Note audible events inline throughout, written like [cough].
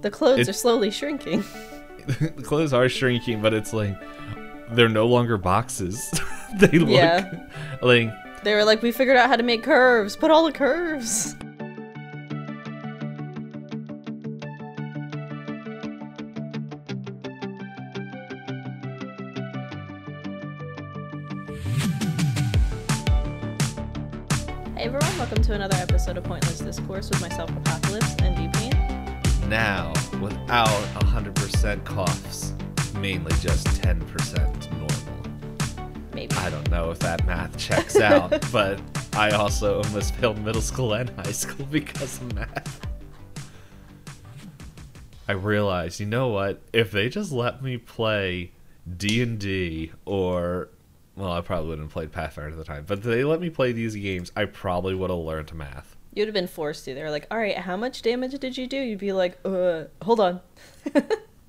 The clothes It- are slowly shrinking. [laughs] the clothes are shrinking, but it's like they're no longer boxes. [laughs] they look Yeah. like They were like, we figured out how to make curves. Put all the curves. Hey everyone, welcome to another episode of Pointless Discourse with myself, Apocalypse, and D-Pain. Now without 100% coughs, mainly just 10% normal. Maybe. I don't know if that math checks out, [laughs] but I also almost failed middle school and high school [laughs] because of math. I realized, you know what? If they just let me play D&D or well, I probably wouldn't have played Pathfinder at the time, but if they let me play these games, I probably would have learned math. You'd have been forced to. They were like, all right, how much damage did you do? You'd be like, uh, hold on. [laughs]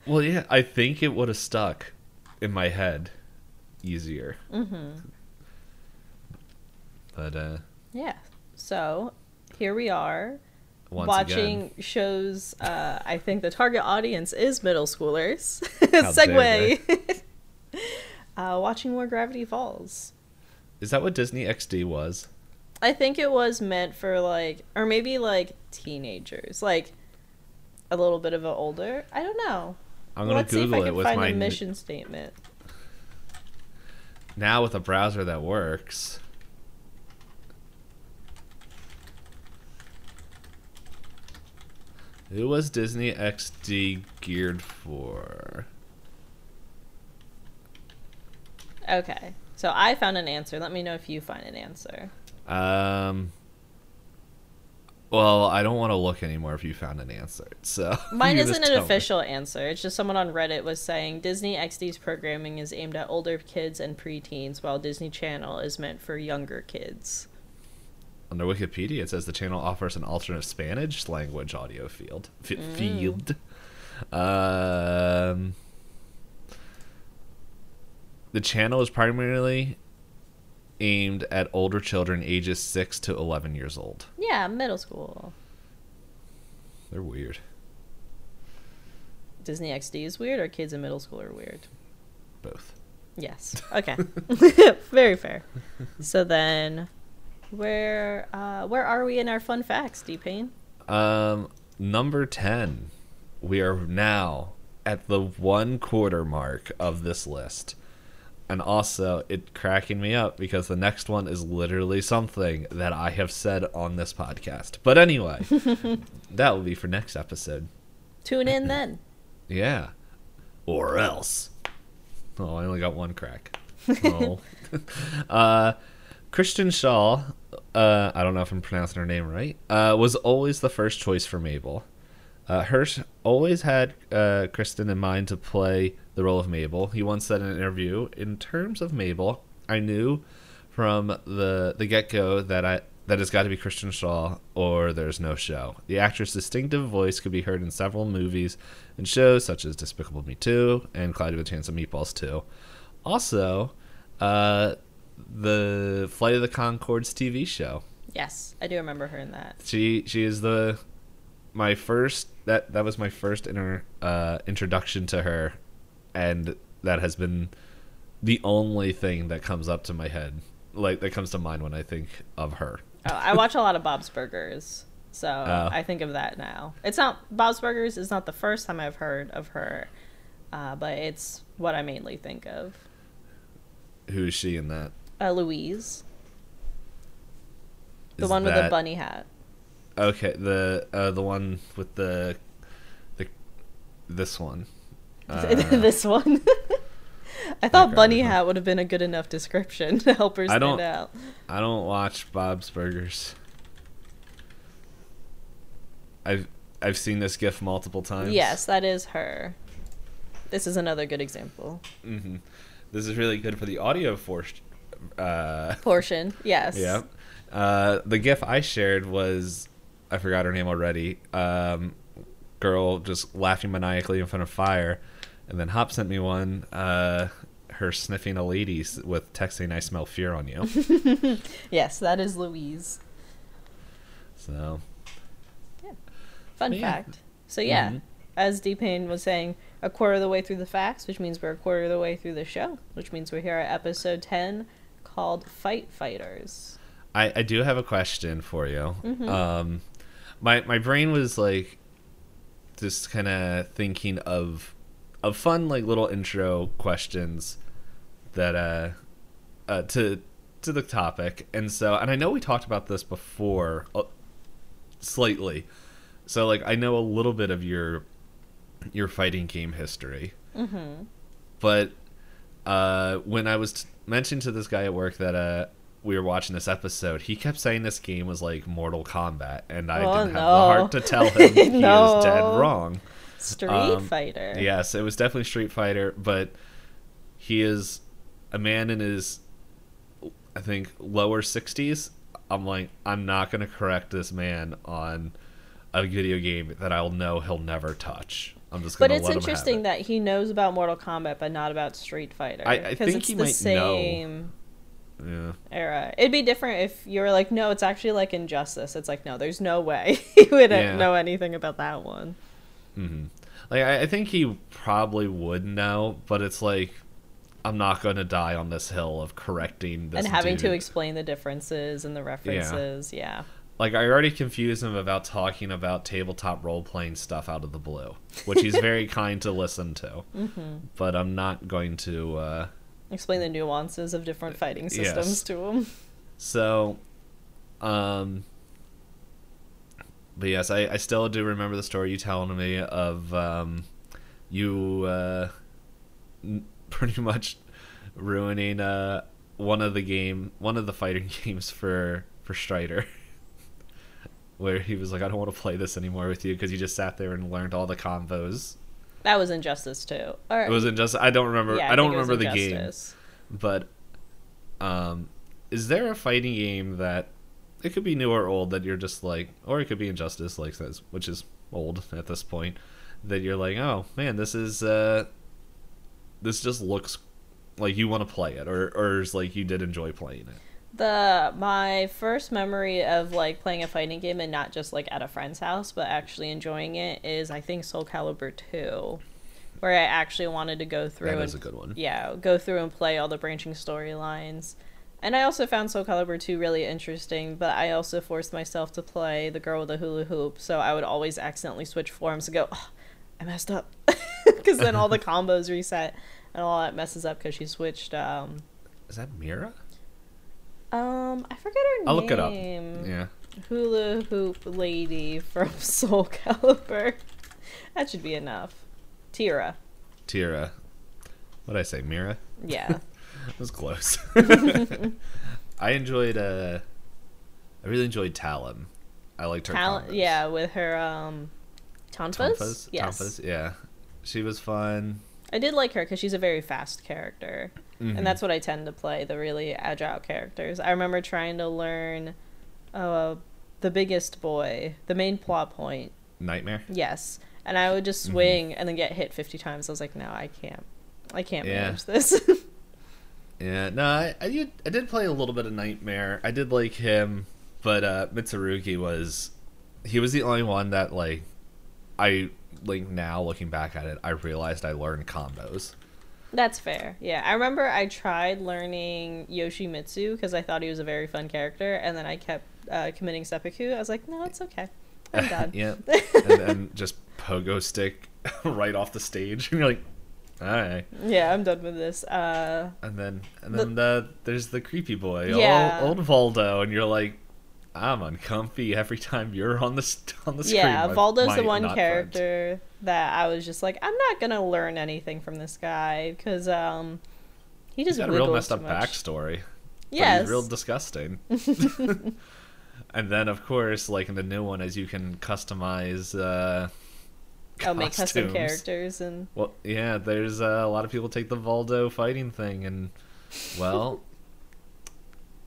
Well, yeah, I think it would have stuck in my head easier. mm-hmm. But uh Yeah. So here we are watching again, shows. Uh, I think the target audience is middle schoolers. [laughs] Segue. [laughs] uh, watching more Gravity Falls. is that what Disney XD was? I think it was meant for like, or maybe like teenagers, like a little bit of an older. I don't know. I'm gonna Let's see if Google I it can with find my a mission statement. now with a browser that works. Who was Disney XD geared for? Okay. So I found an answer. Let me know if you find an answer. Um. Well, I don't want to look anymore if you found an answer. So [laughs] Mine isn't an tell me. official answer. It's just someone on Reddit was saying Disney XD's programming is aimed at older kids and preteens, while Disney Channel is meant for younger kids. Under Wikipedia, it says the channel offers an alternate Spanish language audio field. F- Mm. Field. Um, the channel is primarily aimed at older children ages 6 to 11 years old. Yeah, middle school. They're weird. Disney XD is weird, or kids in middle school are weird? Both. Yes. [laughs] Okay. [laughs] Very fair. So then, where uh, where are we in our fun facts, D Pain? Um, number 10. We are now at the one quarter mark of this list. And also, it cracking me up because the next one is literally something that I have said on this podcast. But anyway, [laughs] that will be for next episode. Tune in then. Yeah. Or else. Oh, I only got one crack. Oh. [laughs] [laughs] uh, Kristen Schaal, uh, I don't know if I'm pronouncing her name right, uh, was always the first choice for Mabel. Uh, Hirsch always had uh, Kristen in mind to play the role of Mabel. He once said in an interview, "In terms of Mabel, I knew from the the get go that I that it's got to be Kristen Schaal or there's no show. The actress' distinctive voice could be heard in several movies and shows such as Despicable Me 2 and Cloudy with a Chance of Meatballs 2. Also, uh, the Flight of the Conchords TV show. Yes, I do remember her in that. She she is the my first that that was my first inter, uh, introduction to her, and that has been the only thing that comes up to my head, like that comes to mind when I think of her. Oh, I watch a lot of Bob's Burgers, so Oh. I think of that now. It's not Bob's Burgers is not the first time I've heard of her, uh, but it's what I mainly think of. Who is she in that? Uh, Louise, the Is one with the bunny hat. Okay, the uh, the one with the the this one. [laughs] Uh, this one. [laughs] I thought Okay, bunny hat would have been a good enough description [laughs] to help her stand I don't- out. I don't watch Bob's Burgers. I've I've seen this gif multiple times. Yes, that is her. This is another good example. hmm This is really good for the audio for uh Portion, yes. yeah. Uh the gif I shared was I forgot her name already. Um girl just laughing maniacally in front of fire. And then Hop sent me one uh her sniffing a lady with texting I smell fear on you. [laughs] Yes, that is Louise. so yeah. Fun Yeah. fact. So yeah, Mhm. as D Pain was saying, a quarter of the way through the facts, which means we're a quarter of the way through the show, which means we're here at episode 10 called Fight Fighters. I, I do have a question for you. Mm-hmm. Um, my my brain was like just kind of thinking of of fun like little intro questions that uh, uh to to the topic, and so and I know we talked about this before uh, slightly, so like I know a little bit of your your fighting game history, Mm-hmm. but uh, when I was t- mentioning to this guy at work that uh, we were watching this episode, he kept saying this game was like Mortal Kombat, and I Oh, didn't have the heart to tell [laughs] him he was dead wrong. Street Um, Fighter. Yes, it was definitely Street Fighter, but he is a man in his, I think, lower 60s. I'm like, I'm not going to correct this man on a video game that I'll know he'll never touch. I'm just going to But it's let him have interesting it. that he knows about Mortal Kombat, but not about Street Fighter. I- I think it's he the might know. Yeah. era. It'd be different if you were like, no, it's actually like Injustice. It's like, no, there's no way [laughs] he would Yeah. know anything about that one. Mm-hmm. Like I, I think he probably would know, but it's like I'm not going to die on this hill of correcting this and having to explain the differences and the references. Yeah. like I already confused him about talking about tabletop role playing stuff out of the blue, which he's very [laughs] kind to listen to. hmm But I'm not going to. Uh, Explain the nuances of different fighting Yes. systems to him. so, um, but yes, I, I still do remember the story you telling me of um, you uh, n- pretty [laughs] much ruining uh, one of the game, one of the fighting [laughs] games for for Strider. [laughs] Where he was like, I don't want to play this anymore with you because you just sat there and learned all the combos. That was Injustice too. Or, It was Injustice. I don't remember. yeah, I don't it was remember the game. But um, is there a fighting game that it could be new or old that you're just like, or it could be Injustice, like says, which is old at this point, that you're like, oh man, this is uh, this just looks like you want to play it, or or is like you did enjoy playing it. The my first memory of like playing a fighting game and not just like at a friend's house, but actually enjoying it is I think Soul Calibur 2, where I actually wanted to go through That and is a good one. yeah, go through and play all the branching storylines. And I also found Soul Calibur 2 really interesting, but I also forced myself to play the girl with the hula hoop, so I would always accidentally switch forms and go, oh, I messed up. [laughs] Because then all the [laughs] combos reset and all that messes up because she switched. Um, Is that Mira? Um, I forget her name. I'll look it up. Yeah. Hula hoop lady from [laughs] Soul Calibur. that should be enough. Tira. Tira. What did I say? Mira? Yeah. [laughs] That was close. [laughs] I enjoyed. Uh, I really enjoyed Talon. I liked her. Combos. Yeah, with her um, tonfas. Tonfas? Yes. Tonfas, Yeah. She was fun. I did like her because she's a very fast character, Mhm. and that's what I tend to play the really agile characters. I remember trying to learn, uh, the biggest boy, the main plot point. Nightmare. Yes, and I would just Mhm. swing and then get hit fifty times. I was like, no, I can't. I can't Yeah. manage this. [laughs] Yeah. No, I, I did. I did play a little bit of Nightmare. I did like him, but uh, Mitsurugi was. He was the only one that like. I like now looking back at it, I realized I learned combos. That's fair. Yeah, I remember I tried learning Yoshimitsu because I thought he was a very fun character, and then I kept uh, committing seppuku. I was like, no, it's okay. I'm [laughs] done. yeah. [laughs] and then just pogo stick [laughs] right off the stage, and you're like, all right. yeah, I'm done with this. Uh, And then and The- then the, there's the creepy boy, Yeah. old, old Voldo, and you're like, I'm uncomfy every time you're on the on the screen. yeah, Voldo's the one character that I was just like, I'm not gonna learn anything from this guy because um, he. He's just got a real messed up much. backstory. Yes. he's real disgusting. [laughs] [laughs] and then of course, like in the new one, as you can customize. uh I'll make custom characters and Well, yeah, there's uh, a lot of people take the Voldo fighting thing, and well,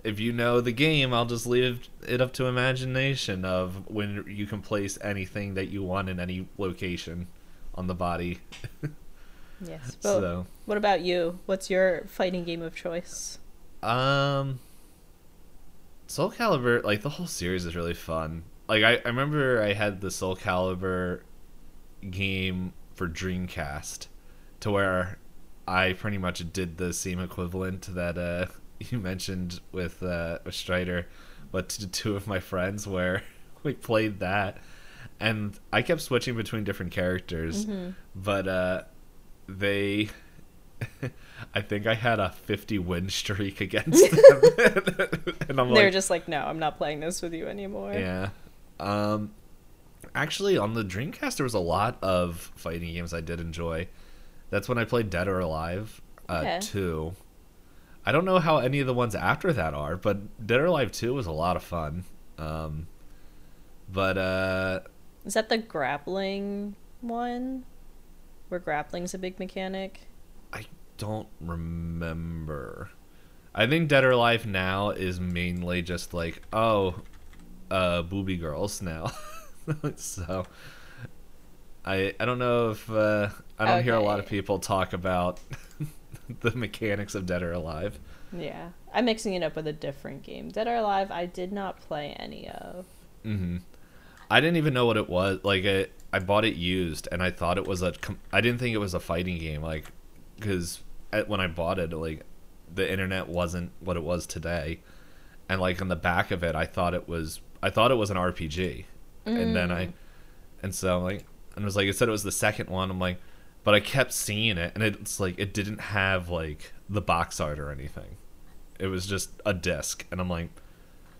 if you know the game, I'll just leave it up to imagination of when you can place anything that you want in any location on the body. [laughs] yes. But so, what about you? What's your fighting game of choice? um, Soul Calibur, like the whole series is really fun. Like I, I remember I had the Soul Calibur game for Dreamcast to where I pretty much did the same equivalent that uh, you mentioned with uh, with Strider, but to two of my friends where [laughs] we played that, and I kept switching between different characters, but uh, they. [laughs] I think I had a 50 win streak against [laughs] them. and I'm They're like, just like, no, I'm not playing this with you anymore. yeah. Um, actually, on the Dreamcast, there was a lot of fighting games I did enjoy. That's when I played Dead or Alive uh, Okay. 2. I don't know how any of the ones after that are, but Dead or Alive 2 was a lot of fun. Um, but uh, Is that the grappling one? Where grappling's a big mechanic? I don't remember. I think Dead or Alive now is mainly just like, oh, uh, booby girls now. [laughs] so I I don't know if uh, I don't hear a lot of people talk about [laughs] the mechanics of Dead or Alive. Yeah. I'm mixing it up with a different game. Dead or Alive, I did not play any of. hmm I didn't even know what it was. Like it, I bought it used, and I thought it was a. com- I didn't think it was a fighting game, like because when I bought it, like the internet wasn't what it was today, and like on the back of it, I thought it was. I thought it was an RPG, and then I, and so like, and it was like it said it was the second one. I'm like, but I kept seeing it, and it's like it didn't have like the box art or anything. It was just a disc, and I'm like,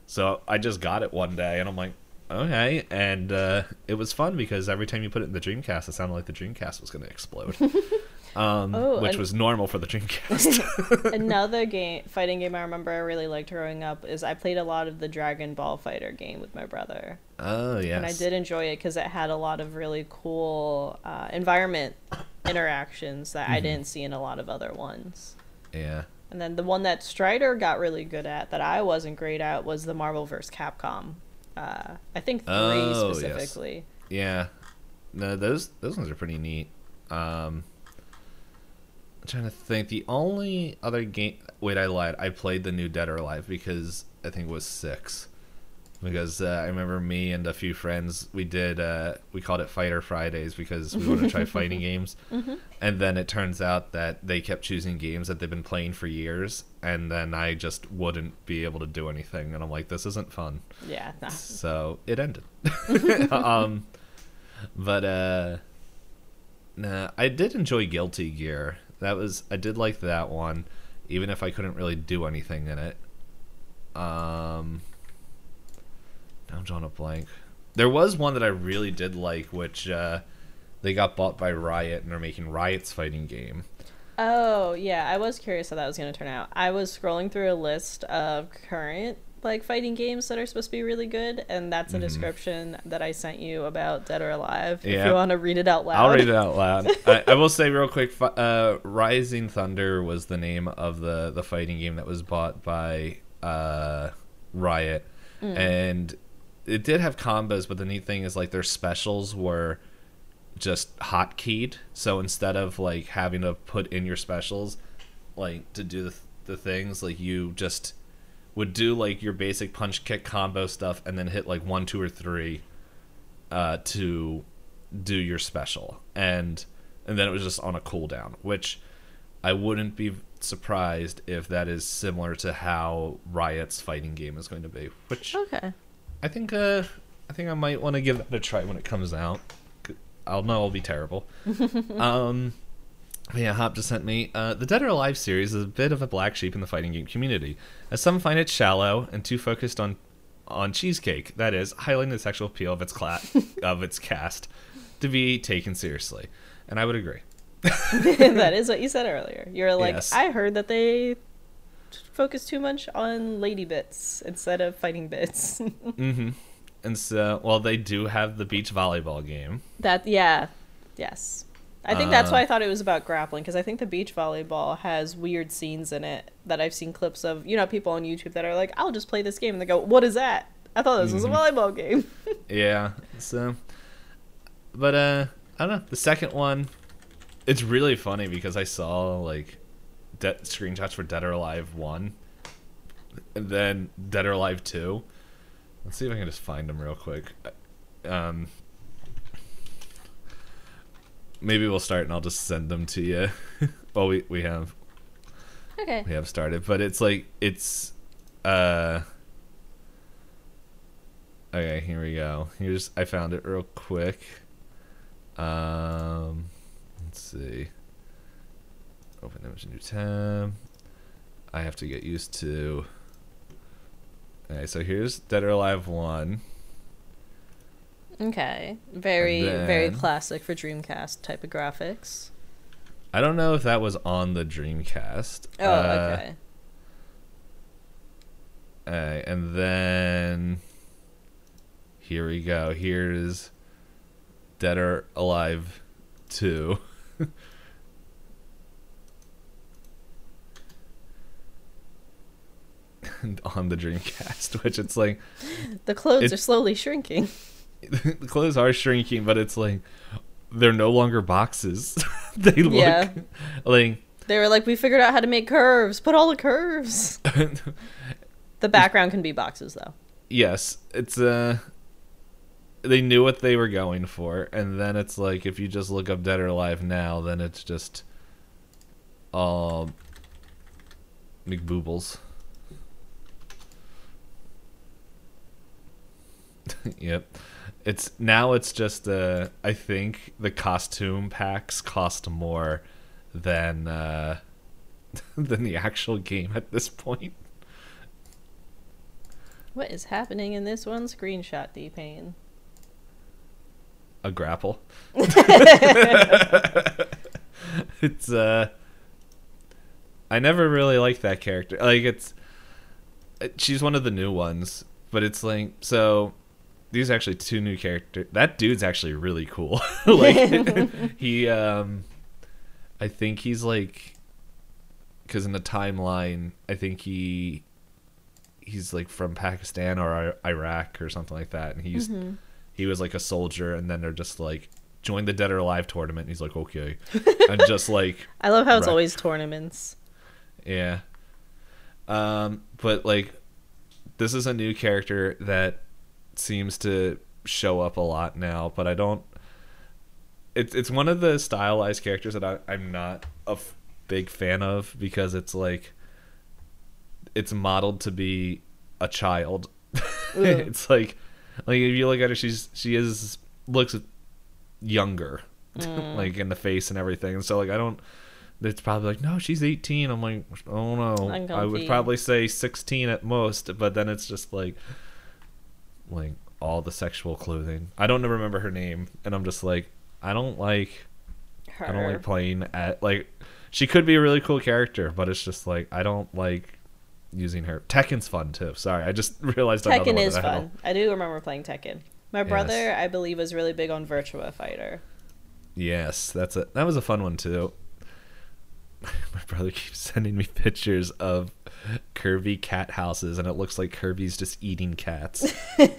so I just got it one day, and I'm like, okay, and uh, it was fun because every time you put it in the Dreamcast, it sounded like the Dreamcast was going to explode, [laughs] um, Oh, which was normal for the Dreamcast. [laughs] Another game, fighting game I remember I really liked growing up is I played a lot of the Dragon Ball Fighter game with my brother. oh yes, And I did enjoy it because it had a lot of really cool uh, environment [coughs] interactions that I Mm-hmm. didn't see in a lot of other ones. Yeah, And then the one that Strider got really good at that I wasn't great at was the Marvel vs. Capcom. Uh, I think three Oh, yes. specifically. yeah. No, those those ones are pretty neat. Um, I'm trying to think. The only other game. Wait, I lied. I played the new Dead or Alive because I think it was six. Because uh, I remember me and a few friends, we did, uh, we called it Fighter Fridays because we wanted to try [laughs] fighting games. And then it turns out that they kept choosing games that they've been playing for years. And then I just wouldn't be able to do anything. And I'm like, this isn't fun Yeah, nah. so it ended [laughs] [laughs] um but uh nah i did enjoy guilty gear that was i did like that one even if i couldn't really do anything in it. Um now i'm drawing a blank. There was one that i really did like which uh they got bought by riot and they're making riot's fighting game. Oh, yeah, I was curious how that was going to turn out. I was scrolling through a list of current like fighting games that are supposed to be really good, and that's a description that I sent you about Dead or Alive. If Mm-hmm. You want to read it out loud. I'll read it out loud. [laughs] I, I will say real quick. Uh, Rising Thunder was the name of the the fighting game that was bought by uh, Riot, and it did have combos. But the neat thing is like their specials were just hotkeyed. So instead of like having to put in your specials, like to do the the things, like you just would do like your basic punch kick combo stuff and then hit like one, two, or three uh, to do your special, and and then it was just on a cooldown, which I wouldn't be surprised if that is similar to how Riot's fighting game is going to be. Which Okay. I think uh, I think I might want to give that a try when it comes out. I'll know I'll be terrible. [laughs] um, yeah, Hop just sent me. Uh, the Dead or Alive series is a bit of a black sheep in the fighting game community, as some find it shallow and too focused on on cheesecake. That is, highlighting the sexual appeal of its cla- [laughs] of its cast to be taken seriously, and I would agree. [laughs] that is what you said earlier. You're like, Yes. I heard that they focus too much on lady bits instead of fighting bits. [laughs] Mm-hmm. And so, well, they do have the beach volleyball game. that, yeah, yes. I think that's Uh, why I thought it was about grappling because I think the beach volleyball has weird scenes in it that I've seen clips of. You know, people on YouTube that are like, "I'll just play this game," and they go, "What is that?" I thought this was a Mm-hmm. volleyball game. [laughs] Yeah. So, but uh, I don't know. The second one, it's really funny because I saw like de- screenshots for Dead or Alive one, and then Dead or Alive two. Let's see if I can just find them real quick. Um, maybe we'll start and I'll just send them to you. [laughs] well, we we have Okay. we have started, but it's like it's uh Okay, here we go. Here's I found it real quick. Um let's see. Open image new tab. I have to get used to Okay, so here's Dead or Alive 1. Okay. Very very classic for Dreamcast type of graphics. I don't know if that was on the Dreamcast. Oh, Uh, okay. Uh, and then here we go. Here's Dead or Alive 2. [laughs] on the Dreamcast, [laughs] which it's like The clothes it- are slowly shrinking. [laughs] [laughs] the clothes are shrinking, but it's like they're no longer boxes. [laughs] they look Yeah. like They were like, we figured out how to make curves. Put all the curves. [laughs] The background can be boxes though. yes, it's uh they knew what they were going for, and then it's like if you just look up Dead or Alive now, then it's just all McBoobles. yep. It's now it's just uh I think the costume packs cost more than uh [laughs] than the actual game at this point. What is happening in this one screenshot, D Pain? a grapple. [laughs] [laughs] it's uh I never really liked that character. Like it's uh, she's one of the new ones, but it's like so these are actually two new characters. That dude's actually really cool. [laughs] like [laughs] he um I think he's like cuz in the timeline, I think he he's like from Pakistan or Iraq or something like that and he's Mm-hmm. he was like a soldier and then they're just like join the dead or alive tournament and he's like okay [laughs] and just like I love how it's Right. always tournaments. yeah um but like this is a new character that seems to show up a lot now but i don't it's it's one of the stylized characters that I, i'm not a f- big fan of because it's like it's modeled to be a child. [laughs] It's like like if you look at her she's she is looks younger [laughs] like in the face and everything. And so like i don't it's probably like no she's 18 i'm like oh no. I would probably say 16 at most but then it's just like like all the sexual clothing i don't remember her name and i'm just like i don't like Her. i don't like playing at like she could be a really cool character but it's just like i don't like using her tekken's fun too sorry i just [laughs] realized Tekken is I fun. I do remember playing Tekken. My brother, I believe, was really big on Virtua Fighter. Yes, that's a that was a fun one too. [laughs] My brother keeps sending me pictures of Kirby cat houses, and it looks like Kirby's just eating cats. [laughs] [laughs]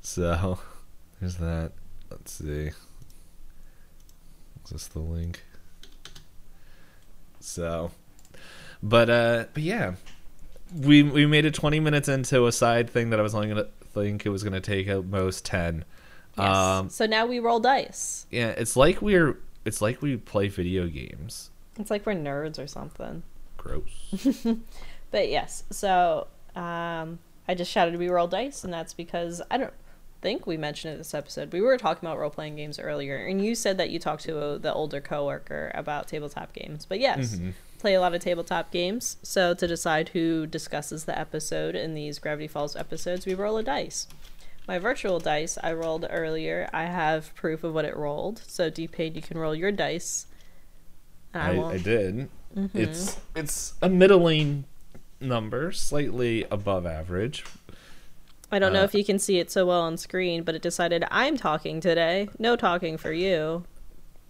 so, there's that. Let's see. Is this the link? So, but uh, but yeah, we we made it 20 minutes into a side thing that I was only gonna think it was gonna take at most 10. Yes. Um, so now we roll dice. yeah, it's like we're it's like we play video games. It's like we're nerds or something. Gross. [laughs] But yes, so um, I just shouted we roll dice, and that's because I don't think we mentioned it this episode. We were talking about role playing games earlier, and you said that you talked to uh the older coworker about tabletop games. But yes, Mm-hmm. play a lot of tabletop games. So to decide who discusses the episode in these Gravity Falls episodes, we roll a dice. My virtual dice I rolled earlier. I have proof of what it rolled. So D-Pain, you can roll your dice. And I, I. I did. It's it's a middling number, slightly above average. I don't know Uh, if you can see it so well on screen, but it decided I'm talking today. No talking for you.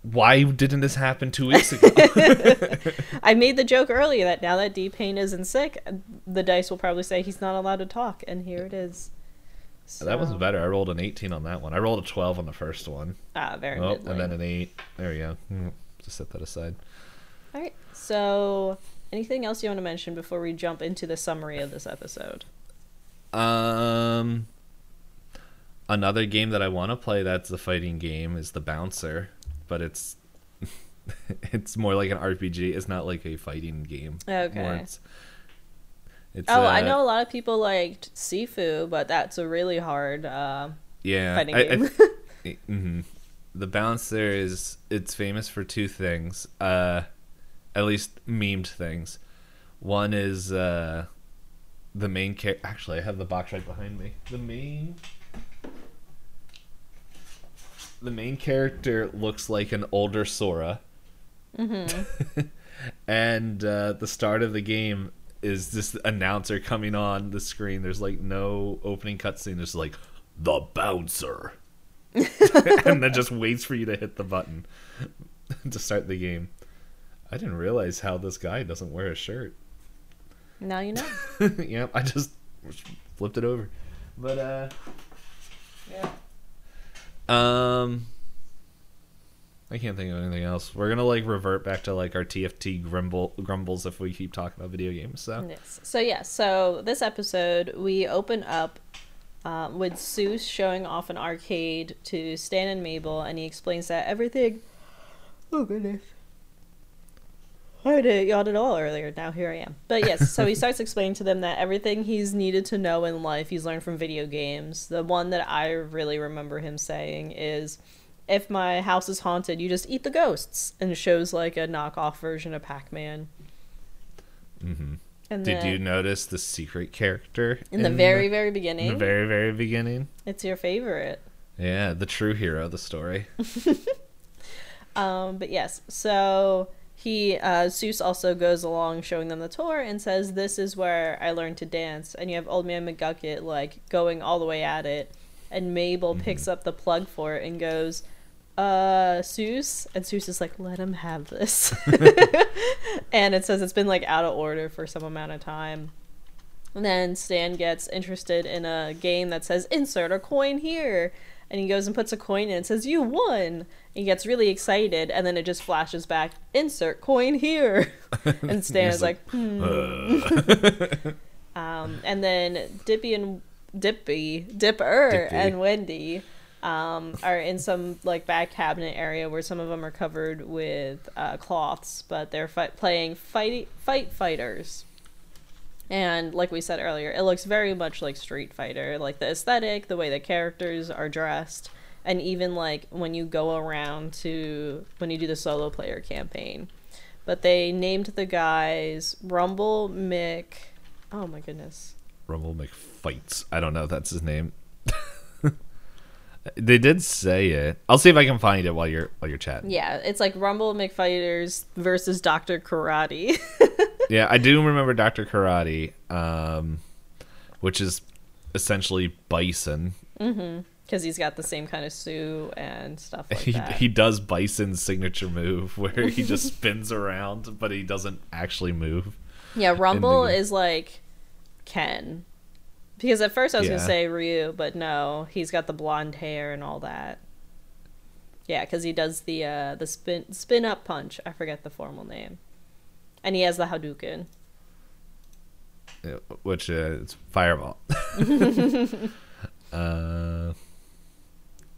Why didn't this happen two weeks ago? [laughs] [laughs] I made the joke earlier that now that D Pain isn't sick, the dice will probably say he's not allowed to talk, and here it is. That was So- better. I rolled an 18 on that one. I rolled a 12 on the first one. Ah, very Oh, middling. and then an 8. There we go. Mm, Just set that aside. All right. So, anything else you want to mention before we jump into the summary of this episode? Um, Another game that I want to play that's a fighting game is the Bouncer, but it's [laughs] it's more like an RPG. It's not like a fighting game. Okay. It's, Oh, I uh, know a lot of people liked Sifu, but that's a really hard uh, Yeah, fighting I- I- game. [laughs] hmm The Bouncer is it's famous for two things, uh, at least memed things. One is uh, the main character. Actually, I have the box right behind me. The main. The main character looks like an older Sora. Mm-hmm. [laughs] and uh, the start of the game is this announcer coming on the screen. There's like no opening cutscene. There's like the bouncer, [laughs] and then just waits for you to hit the button [laughs] to start the game. I didn't realize how this guy doesn't wear a shirt. now you know. [laughs] yeah, I just flipped it over. But uh, yeah. Um, I can't think of anything else. We're gonna like revert back to like our TFT grumble grumbles if we keep talking about video games. So Yes. So yeah. So this episode we open up um, with Soos showing off an arcade to Stan and Mabel, and he explains that everything. Oh goodness. I didn't yawn at all earlier. Now here I am. But yes, so he [laughs] starts explaining to them that everything he's needed to know in life he's learned from video games. The one that I really remember him saying is, "If my house is haunted, you just eat the ghosts," and shows like a knockoff version of Pac-Man. hmm And did then- you notice the secret character in the very very beginning? in the very very beginning? It's your favorite. Yeah, the true hero of the story. [laughs] Um, but yes, so he uh, Soos also goes along showing them the tour and says, "This is where I learned to dance." And you have Old Man McGucket like going all the way at it, and Mabel picks up the plug for it and goes, "Uh, Soos," and Soos is like, "Let him have this," [laughs] [laughs] and it says it's been like out of order for some amount of time. And then Stan gets interested in a game that says insert a coin here. And he goes and puts a coin in and says, You won. He gets really excited, and then it just flashes back, insert coin here. [laughs] and Stan is like, hmm. Uh, Um, and then Dippy and Dippy, Dipper Dippy. and Wendy um, are in some like back cabinet area where some of them are covered with uh, cloths, but they're fight- playing fight fight fighters. And like we said earlier, it looks very much like Street Fighter, like the aesthetic, the way the characters are dressed, and even like when you go around to when you do the solo player campaign. But they named the guys Rumble Mick. Oh my goodness. Rumble McFights. I don't know if that's his name. [laughs] they did say it. I'll see if I can find it while you're while you're chatting. Yeah, it's like Rumble McFighters versus Doctor Karate. [laughs] Yeah, I do remember Doctor Karate, um, which is essentially Bison. Because he's got the same kind of suit and stuff like he that. he does Bison's signature move [laughs] where he just spins around, but he doesn't actually move. yeah, Rumble game. is like Ken. Because at first I was Yeah. gonna say Ryu, but no, he's got the blonde hair and all that. Yeah, because he does the uh, the spin spin up punch. I forget the formal name, and he has the Hadouken. Yeah, Which uh, it's Fireball. [laughs] [laughs] uh,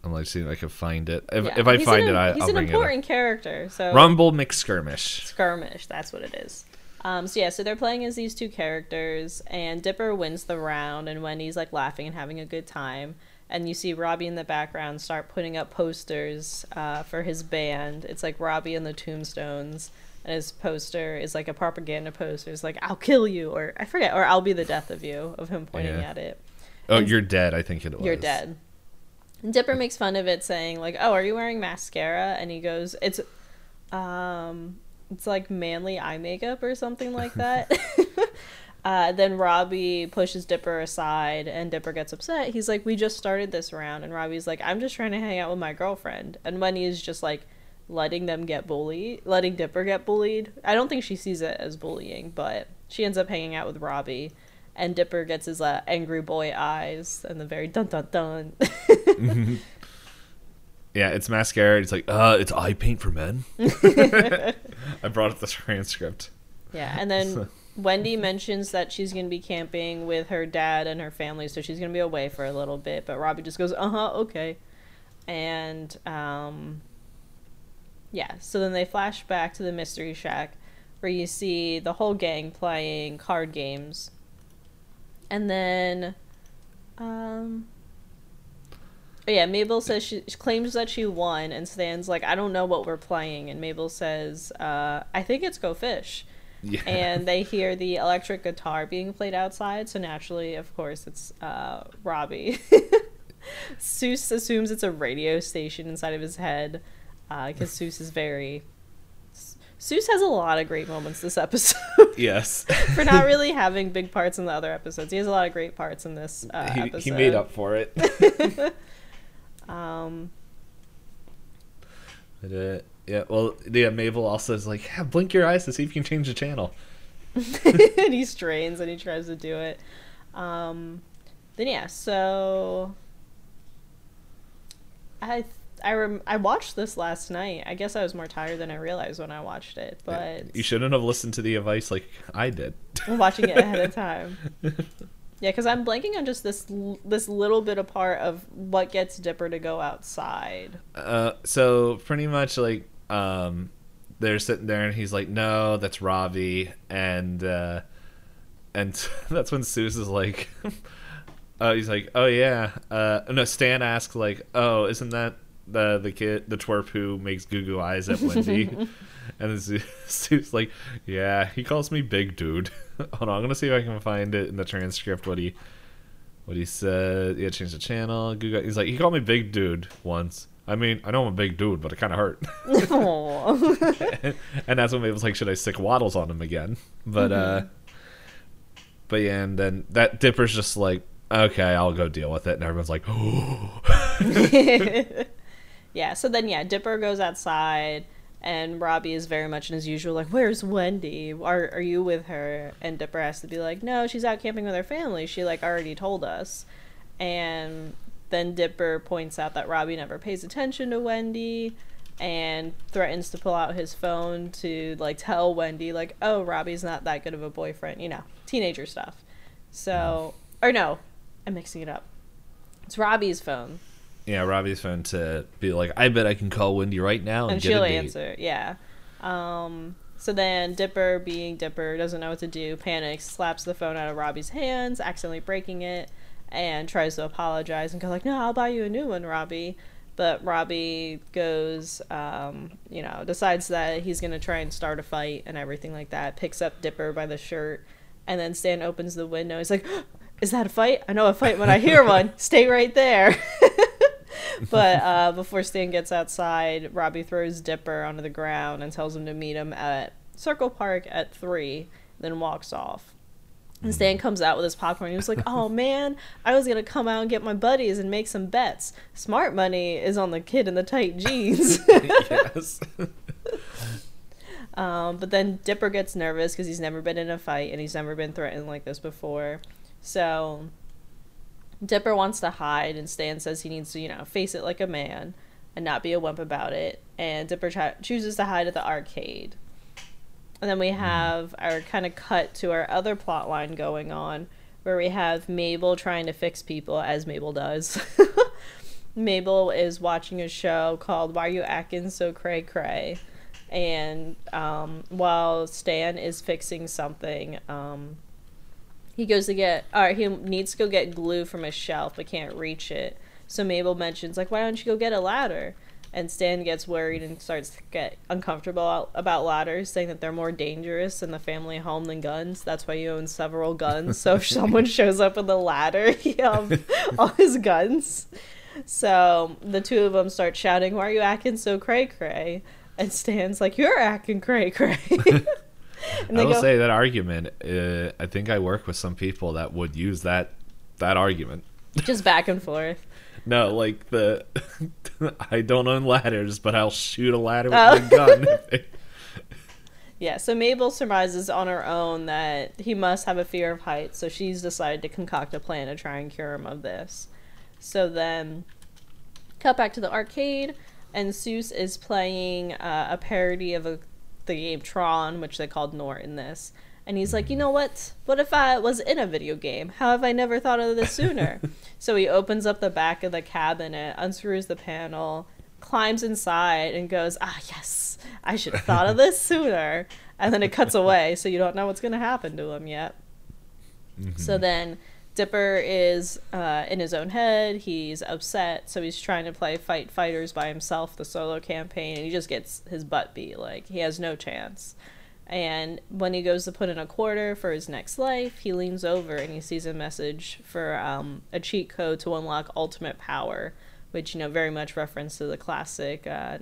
I'm like seeing if I can find it. If, Yeah, if I he's find an, it, I, he's I'll an bring it important character. So. Rumble McSkirmish. skirmish that's what it is um so yeah so they're playing as these two characters and dipper wins the round and wendy's like laughing and having a good time and you see robbie in the background start putting up posters uh, for his band it's like robbie and the tombstones and his poster is like a propaganda poster it's like i'll kill you or i forget or i'll be the death of you of him pointing Yeah. at it Oh, And- you're dead. I think it was. you're dead. And Dipper makes fun of it, saying like, "Oh, are you wearing mascara?" And he goes, "It's, um, it's like manly eye makeup or something like that." [laughs] uh, then Robbie pushes Dipper aside, and Dipper gets upset. He's like, "We just started this round," and Robbie's like, "I'm just trying to hang out with my girlfriend." And Wendy is just like letting them get bullied, letting Dipper get bullied. I don't think she sees it as bullying, but she ends up hanging out with Robbie. And Dipper gets his uh, angry boy eyes and the very dun dun dun. [laughs] Yeah, it's mascara. It's like, uh, it's eye paint for men. [laughs] I brought up the transcript. yeah, and then [laughs] Wendy mentions that she's going to be camping with her dad and her family, so she's going to be away for a little bit. But Robbie just goes, uh huh, okay. And, um, yeah, so then they flash back to the Mystery Shack where you see the whole gang playing card games. And then, um, yeah, Mabel says she, she claims that she won, and Stan's like, I don't know what we're playing. And Mabel says, uh, I think it's Go Fish. Yeah. And they [laughs] hear the electric guitar being played outside, so naturally, of course, it's uh, Robbie. [laughs] Soos assumes it's a radio station inside of his head because uh, Soos is very. Soos has a lot of great moments this episode. [laughs] yes. for not really having big parts in the other episodes. He has a lot of great parts in this uh, he, episode. he made up for it. Um. Uh, yeah, well, yeah, Mabel also is like, yeah, blink your eyes to see if you can change the channel. [laughs] and he strains and he tries to do it. Um, then yeah, so I I rem- I watched this last night. I guess I was more tired than I realized when I watched it, but you shouldn't have listened to the advice like I did. watching it ahead of [laughs] time. Yeah, because I'm blanking on just this this little bit of part of what gets Dipper to go outside. Uh, so pretty much like um, they're sitting there and he's like, "No, that's Robbie," and uh, and [laughs] that's when Soos is like, "Oh, [laughs] he's like, oh yeah." Uh, no, Stan asks like, "Oh, isn't that the the kid, the twerp who makes goo goo eyes at Wendy?" [laughs] and then Soos [laughs] like, "Yeah, he calls me big dude." [laughs] Hold on, I'm gonna see if I can find it in the transcript. What he what he said. Yeah, change the channel. Goo He's like, he called me big dude once. I mean, I know I'm a big dude, but it kind of hurt. [laughs] and, and that's when it was like, should I stick waddles on him again? But mm-hmm. uh, but yeah, and then that Dipper's just like, okay, I'll go deal with it, and everyone's like, oh. [gasps] [gasps] yeah. So then, yeah, Dipper goes outside, and Robbie is very much in his usual like, "Where's Wendy? Are are you with her?" And Dipper has to be like, "No, she's out camping with her family. She like already told us." And then Dipper points out that Robbie never pays attention to Wendy and threatens to pull out his phone to like tell Wendy like, "Oh, Robbie's not that good of a boyfriend," you know, teenager stuff. So, or no, I'm mixing it up. It's Robbie's phone. Yeah, Robbie's phone to be like, "I bet I can call Wendy right now and, and she'll answer." Yeah. Um, so then Dipper, being Dipper, doesn't know what to do, panics, slaps the phone out of Robbie's hands, accidentally breaking it and tries to apologize and go like, "No, I'll buy you a new one, Robbie." But Robbie goes, um, you know, decides that he's gonna try and start a fight and everything like that. Picks up Dipper by the shirt, and then Stan opens the window. He's like, [gasps] "Is that a fight? I know a fight when I hear [laughs] one. Stay right there." [laughs] [laughs] but uh, before Stan gets outside, Robbie throws Dipper onto the ground and tells him to meet him at Circle Park at three. Then walks off. And Stan comes out with his popcorn. He was like, "Oh man, I was gonna come out and get my buddies and make some bets. Smart money is on the kid in the tight jeans." [laughs] yes. [laughs] um, but then Dipper gets nervous because he's never been in a fight and he's never been threatened like this before. So Dipper wants to hide, and Stan says he needs to, you know, face it like a man and not be a wimp about it. And Dipper chooses to hide at the arcade. And then we mm-hmm. have our kind of cut to our other plot line going on where we have Mabel trying to fix people as Mabel does. [laughs] Mabel is watching a show called Why Are You Acting So Cray Cray? And um, while Stan is fixing something, um, he goes to get, or he needs to go get glue from a shelf but can't reach it. So Mabel mentions, like, why don't you go get a ladder? and Stan gets worried and starts to get uncomfortable about ladders, saying that they're more dangerous in the family home than guns. That's why you own several guns. So if someone [laughs] shows up with a ladder, [laughs] he um, has [laughs] all his guns. So the two of them start shouting, "Why are you acting so cray cray?" And Stan's like, "You're acting cray cray." I will go, say that argument. Uh, I think I work with some people that would use that that argument. [laughs] Just back and forth. No, like the [laughs] I don't own ladders, but I'll shoot a ladder with oh. my gun. [laughs] yeah, so Mabel surmises on her own that he must have a fear of heights, so she's decided to concoct a plan to try and cure him of this. So then, cut back to the arcade, and Soos is playing uh, a parody of a, the game Tron, which they called Nort in this And he's like, you know what? What if I was in a video game? How have I never thought of this sooner? [laughs] so he opens up the back of the cabinet, unscrews the panel, climbs inside, and goes, ah, yes, I should have thought of this [laughs] sooner. And then it cuts away, so you don't know what's going to happen to him yet. So then Dipper is uh, in his own head. He's upset, so he's trying to play Fight Fighters by himself, the solo campaign, and he just gets his butt beat. Like, he has no chance. And when he goes to put in a quarter for his next life, he leans over and he sees a message for um, a cheat code to unlock ultimate power, which, you know, very much reference to the classic. Uh,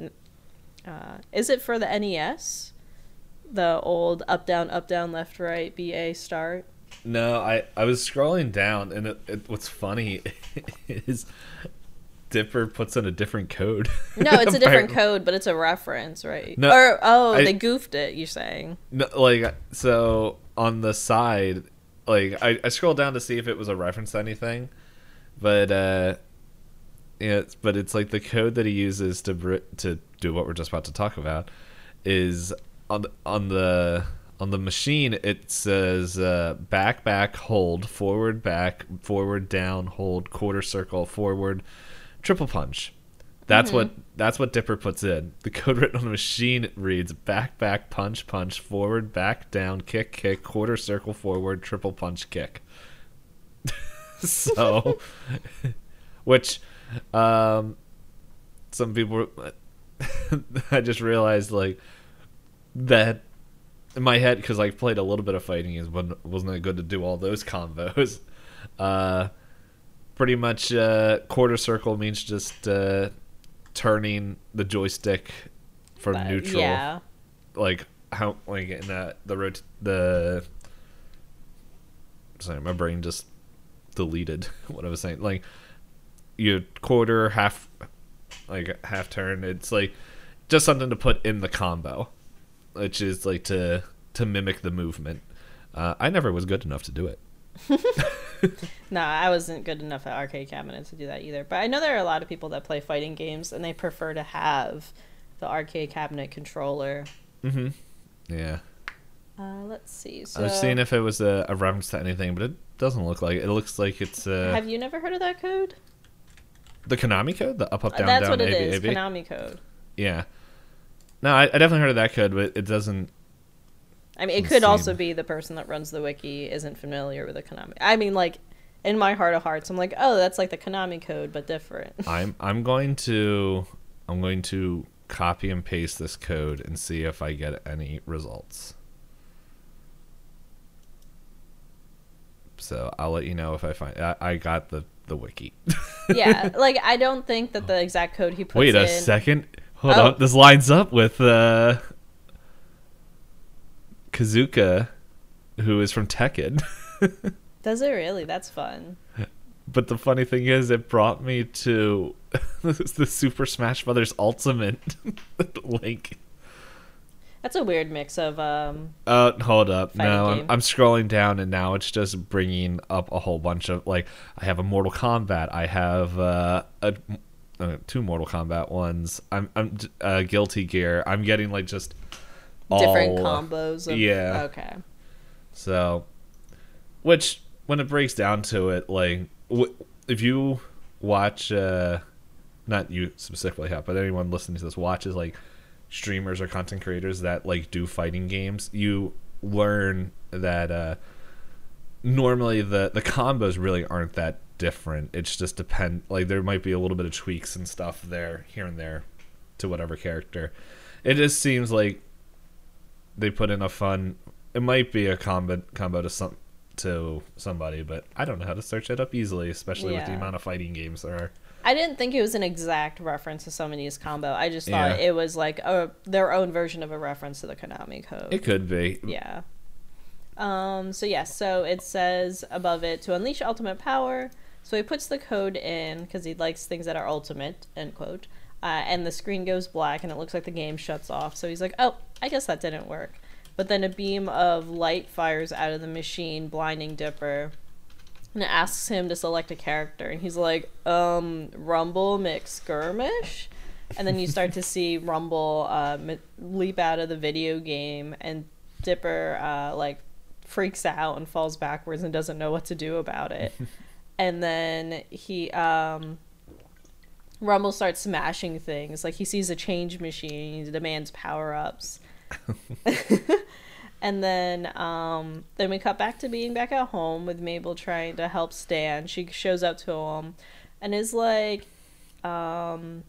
uh, is it for the NES? The old up, down, up, down, left, right, BA start? No, I I was scrolling down, and it, it, what's funny [laughs] is Dipper puts in a different code. [laughs] No, it's a different code, but it's a reference, right? No, or oh, I- they goofed it. You're saying? No, like so on the side, like I, I scrolled down to see if it was a reference to anything, but uh, yeah, it's, but it's like the code that he uses to br- to do what we're just about to talk about is on the, on the on the machine. It says uh, back back hold forward back forward down hold quarter circle forward triple punch. That's what that's what Dipper puts in. The code written on the machine reads back back punch punch forward back down kick kick quarter circle forward triple punch kick. [laughs] so, [laughs] which um, some people [laughs] I just realized like that in my head because I played a little bit of fighting games, but wasn't it good to do all those combos. [laughs] Uh, pretty much uh, quarter circle means just uh, turning the joystick from But, neutral, Yeah. like how like in that the rot- the. Sorry, my brain just deleted [laughs] what I was saying. Like you quarter half, like half turn. It's like just something to put in the combo, which is like to to mimic the movement. Uh, I never was good enough to do it. [laughs] No, I wasn't good enough at arcade cabinets to do that either. But I know there are a lot of people that play fighting games and they prefer to have the arcade cabinet controller. Mm-hmm. Yeah. Uh, let's see. So, I was seeing if it was a, a reference to anything, but it doesn't look like it. It looks like it's uh, have you never heard of that code? the Konami code, the up, up, Uh, down, That's down, what it A, B, is. A, B. Konami code. Yeah. No, I, I definitely heard of that code, but it doesn't. I mean, it could also be the person that runs the wiki isn't familiar with the Konami. I mean, like, in my heart of hearts, I'm like, oh, that's like the Konami code, but different. [laughs] I'm I'm going to I'm going to copy and paste this code and see if I get any results. So I'll let you know if I find. I, I got the the wiki. [laughs] yeah, like I don't think that the exact code he puts Wait a in. second. Hold Oh. on. This lines up with uh, Kazuya, who is from Tekken. [laughs] Does it really? That's fun. But the funny thing is, it brought me to this [laughs] the Super Smash Brothers Ultimate [laughs] link. That's a weird mix of um. Uh, hold up. No, I'm. I'm scrolling down, and now it's just bringing up a whole bunch of like. I have a Mortal Kombat. I have uh, a uh, two Mortal Kombat ones. I'm I'm uh, Guilty Gear. I'm getting like just different combos. Of, yeah. Okay. So, which when it breaks down to it, like w- if you watch, uh not you specifically, have, but anyone listening to this watches like streamers or content creators that like do fighting games, you learn that uh normally the the combos really aren't that different. It's just depend like there might be a little bit of tweaks and stuff there here and there to whatever character. It just seems like they put in a fun. It might be a combo combo to some to somebody, but I don't know how to search it up easily, especially with the amount of fighting games there are. I didn't think it was an exact reference to somebody's combo. I just thought Yeah. it was like a their own version of a reference to the Konami code. It could be. Yeah. Um, so yes, so it says above it to unleash ultimate power. So he puts the code in because he likes things that are ultimate. End quote. Uh, and the screen goes black and it looks like the game shuts off. So he's like, "Oh, I guess that didn't work." But then a beam of light fires out of the machine, blinding Dipper. And it asks him to select a character, and he's like, "Um, Rumble McSkirmish." And then you start to [laughs] see Rumble uh, leap out of the video game, and Dipper uh, like freaks out and falls backwards and doesn't know what to do about it. [laughs] and then he um Rumble starts smashing things. Like he sees a change machine, he demands power ups. [laughs] and then um then we cut back to being back at home with Mabel trying to help Stan. She shows up to him and is like um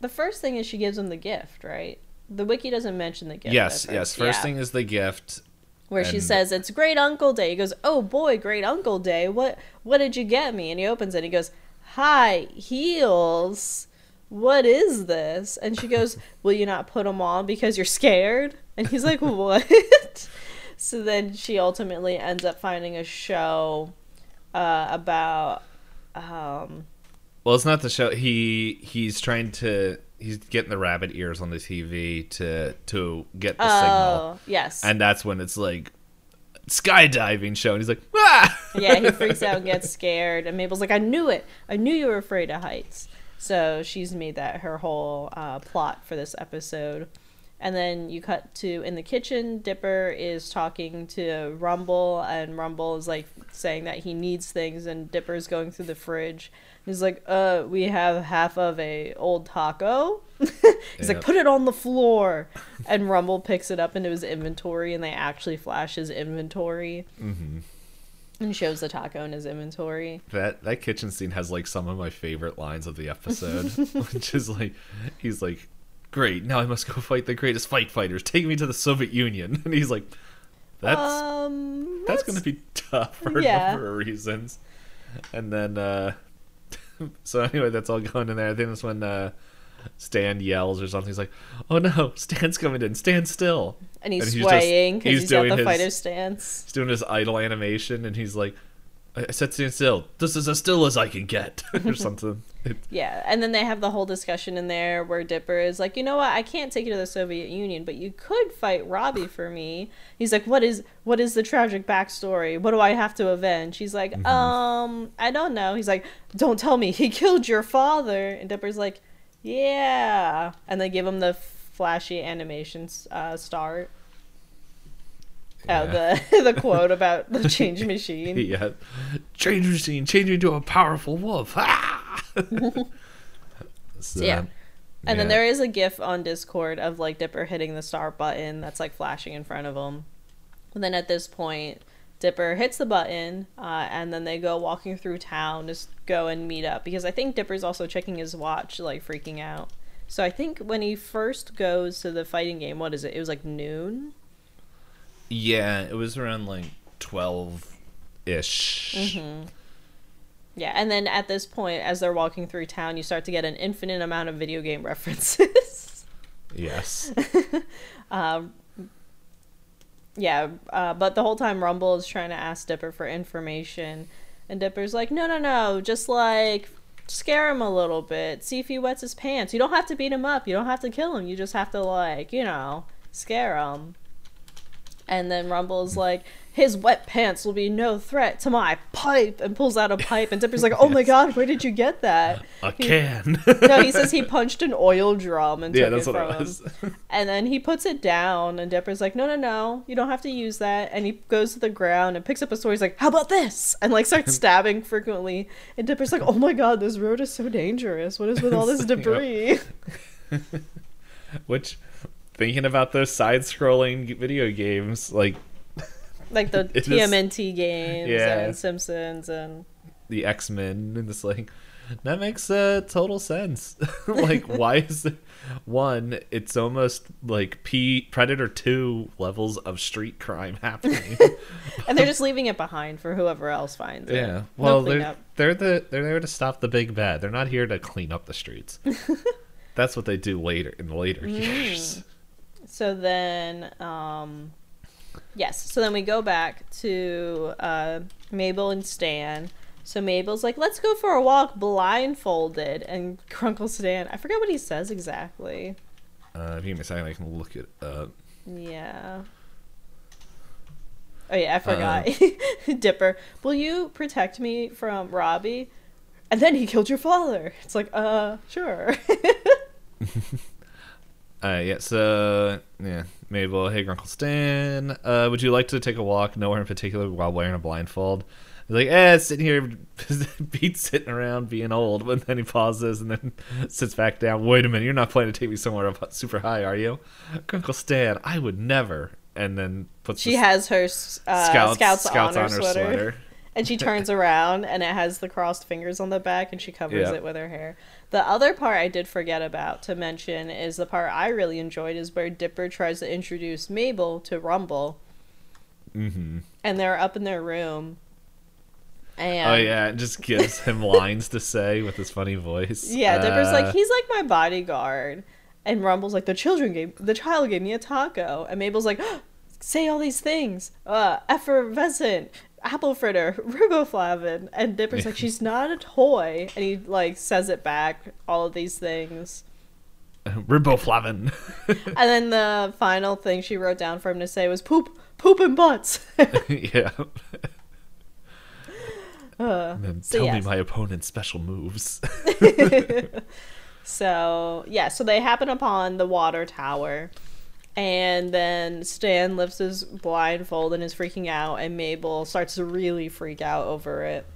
the first thing is she gives him the gift, right? The wiki doesn't mention the gift. yes, yes. first. Yeah. thing is the gift. Where she says it's Great Uncle Day. He goes, "Oh boy, Great Uncle Day. What what did you get me?" And he opens it. and He goes, "Hi, heels. What is this?" And she goes, [laughs] "Will you not put them on because you're scared?" And he's like, [laughs] "What?" [laughs] so then she ultimately ends up finding a show uh, about um, Well, it's not the show. He he's trying to he's getting the rabbit ears on the TV to to get the signal, oh yes, and that's when it's like skydiving show, and he's like, ah! [laughs] yeah, he freaks out and gets scared. And Mabel's like, I knew it. I knew you were afraid of heights. So she's made that her whole uh, plot for this episode. And then you cut to in the kitchen. Dipper is talking to Rumble, and Rumble is like saying that he needs things, and Dipper's going through the fridge. He's like, "Uh, we have half of a old taco." [laughs] He's like, "Put it on the floor," and Rumble picks it up into his inventory, and they actually flash his inventory Mhm. and shows the taco in his inventory. That that kitchen scene has like some of my favorite lines of the episode, [laughs] which is like, he's like, "Great, now I must go fight the greatest fight fighters. Take me to the Soviet Union." [laughs] And he's like, "That's um, that's gonna be tough for yeah. a number of reasons." And then, uh [laughs] so anyway, that's all going in there. I think that's when uh Stan yells or something. He's like, "Oh no, [laughs] Stan's coming in! Stand still!" and he's and he's swaying because he's he's got doing the his- fighter stance. He's doing his idle animation, and he's like, "I I said stand still. This is as still as I can get," [laughs] or [laughs] something. It- Yeah, and then they have the whole discussion in there where Dipper is like, you know what, I can't take you to the Soviet Union, but you could fight Robbie for me. He's like, what is what is the tragic backstory? What do I have to avenge? He's like, Mm-hmm. um, I don't know. He's like, don't tell me [laughs] he killed your father. And Dipper's like, yeah, and they give him the flashy animations uh, start. Yeah. Oh, the [laughs] the quote [laughs] about the change machine. yeah. Change machine, change into a powerful wolf. Ah! [laughs] so, Yeah. And then there is a gif on Discord of like Dipper hitting the start button that's like flashing in front of him. And then at this point, Dipper hits the button, uh, and then they go walking through town, just go and meet up because I think Dipper's also checking his watch, like freaking out. So I think when he first goes to the fighting game, what is it? It was like noon. Yeah, it was around like twelve ish. Mm-hmm. Yeah, and then at this point, as they're walking through town, you start to get an infinite amount of video game references. Yes. [laughs] Um, yeah, uh, but the whole time Rumble is trying to ask Dipper for information, and Dipper's like, "No, no, no, just like scare him a little bit, see if he wets his pants. You don't have to beat him up. You don't have to kill him. You just have to like, you know, scare him." And then Rumble's like, "His wet pants will be no threat to my pipe," and pulls out a pipe, and Dipper's like, "Oh my [laughs] god, where did you get that?" A can. No, he says he punched an oil drum and yeah, took that's it what from it was. him. [laughs] And then he puts it down, and Dipper's like, "No, no, no, you don't have to use that." And he goes to the ground and picks up a sword. He's like, "How about this?" And like starts [laughs] stabbing frequently. And Dipper's like, "Oh my god, this road is so dangerous. What is with all this debris?" Which, thinking about those side-scrolling video games, like [laughs] like the [laughs] It is- TMNT games Yeah. and Simpsons and the X Men, and it's like that makes uh, total sense. [laughs] like, why is it one? It's almost like P Predator Two levels of street crime happening. and they're just leaving it behind for whoever else finds it. yeah, well, no they're they're the they're there to stop the big bad. They're not here to clean up the streets. That's what they do later in later Mm. years. So then, um, yes. So then we go back to uh, Mabel and Stan. So Mabel's like, "Let's go for a walk blindfolded," and [laughs] Grunkle Stan, I forget what he says exactly. Uh, if you give me a second, I can look it up. Yeah. Oh yeah, I Uh. forgot. [laughs] Dipper, will you protect me from Robbie? And then he killed your father. It's like, uh, sure. [laughs] Uh, yeah, so yeah, Mabel, hey, Uncle Stan, uh, would you like to take a walk nowhere in particular while wearing a blindfold? He's like, eh, sitting here, [laughs] Beat sitting around being old. But then he pauses and then [laughs] sits back down. Wait a minute, you're not planning to take me somewhere up [laughs] super high, are you? Uncle Stan, I would never. And then puts She has her uh, scouts, scouts, scouts honor on her sweater, sweater. And she turns around and it has the crossed fingers on the back, and she covers Yeah. it with her hair. The other part I did forget about to mention is the part I really enjoyed is where Dipper tries to introduce Mabel to Rumble, Mm-hmm. and they're up in their room. And Oh yeah, it just gives him [laughs] lines to say with his funny voice. Yeah, Dipper's Uh, like he's like my bodyguard, and Rumble's like the children gave the child gave me a taco, and Mabel's like, [gasps] say all these things, uh, effervescent, apple fritter, [laughs] riboflavin, and Dipper's like she's not a toy, and he like says it back, all of these things, [laughs] riboflavin. [laughs] and then the final thing she wrote down for him to say was poop, poop and butts. yeah. Uh, And then So, tell yes. me my opponent's special moves. So yeah, so they happen upon the water tower, and then Stan lifts his blindfold and is freaking out, and Mabel starts to really freak out over it.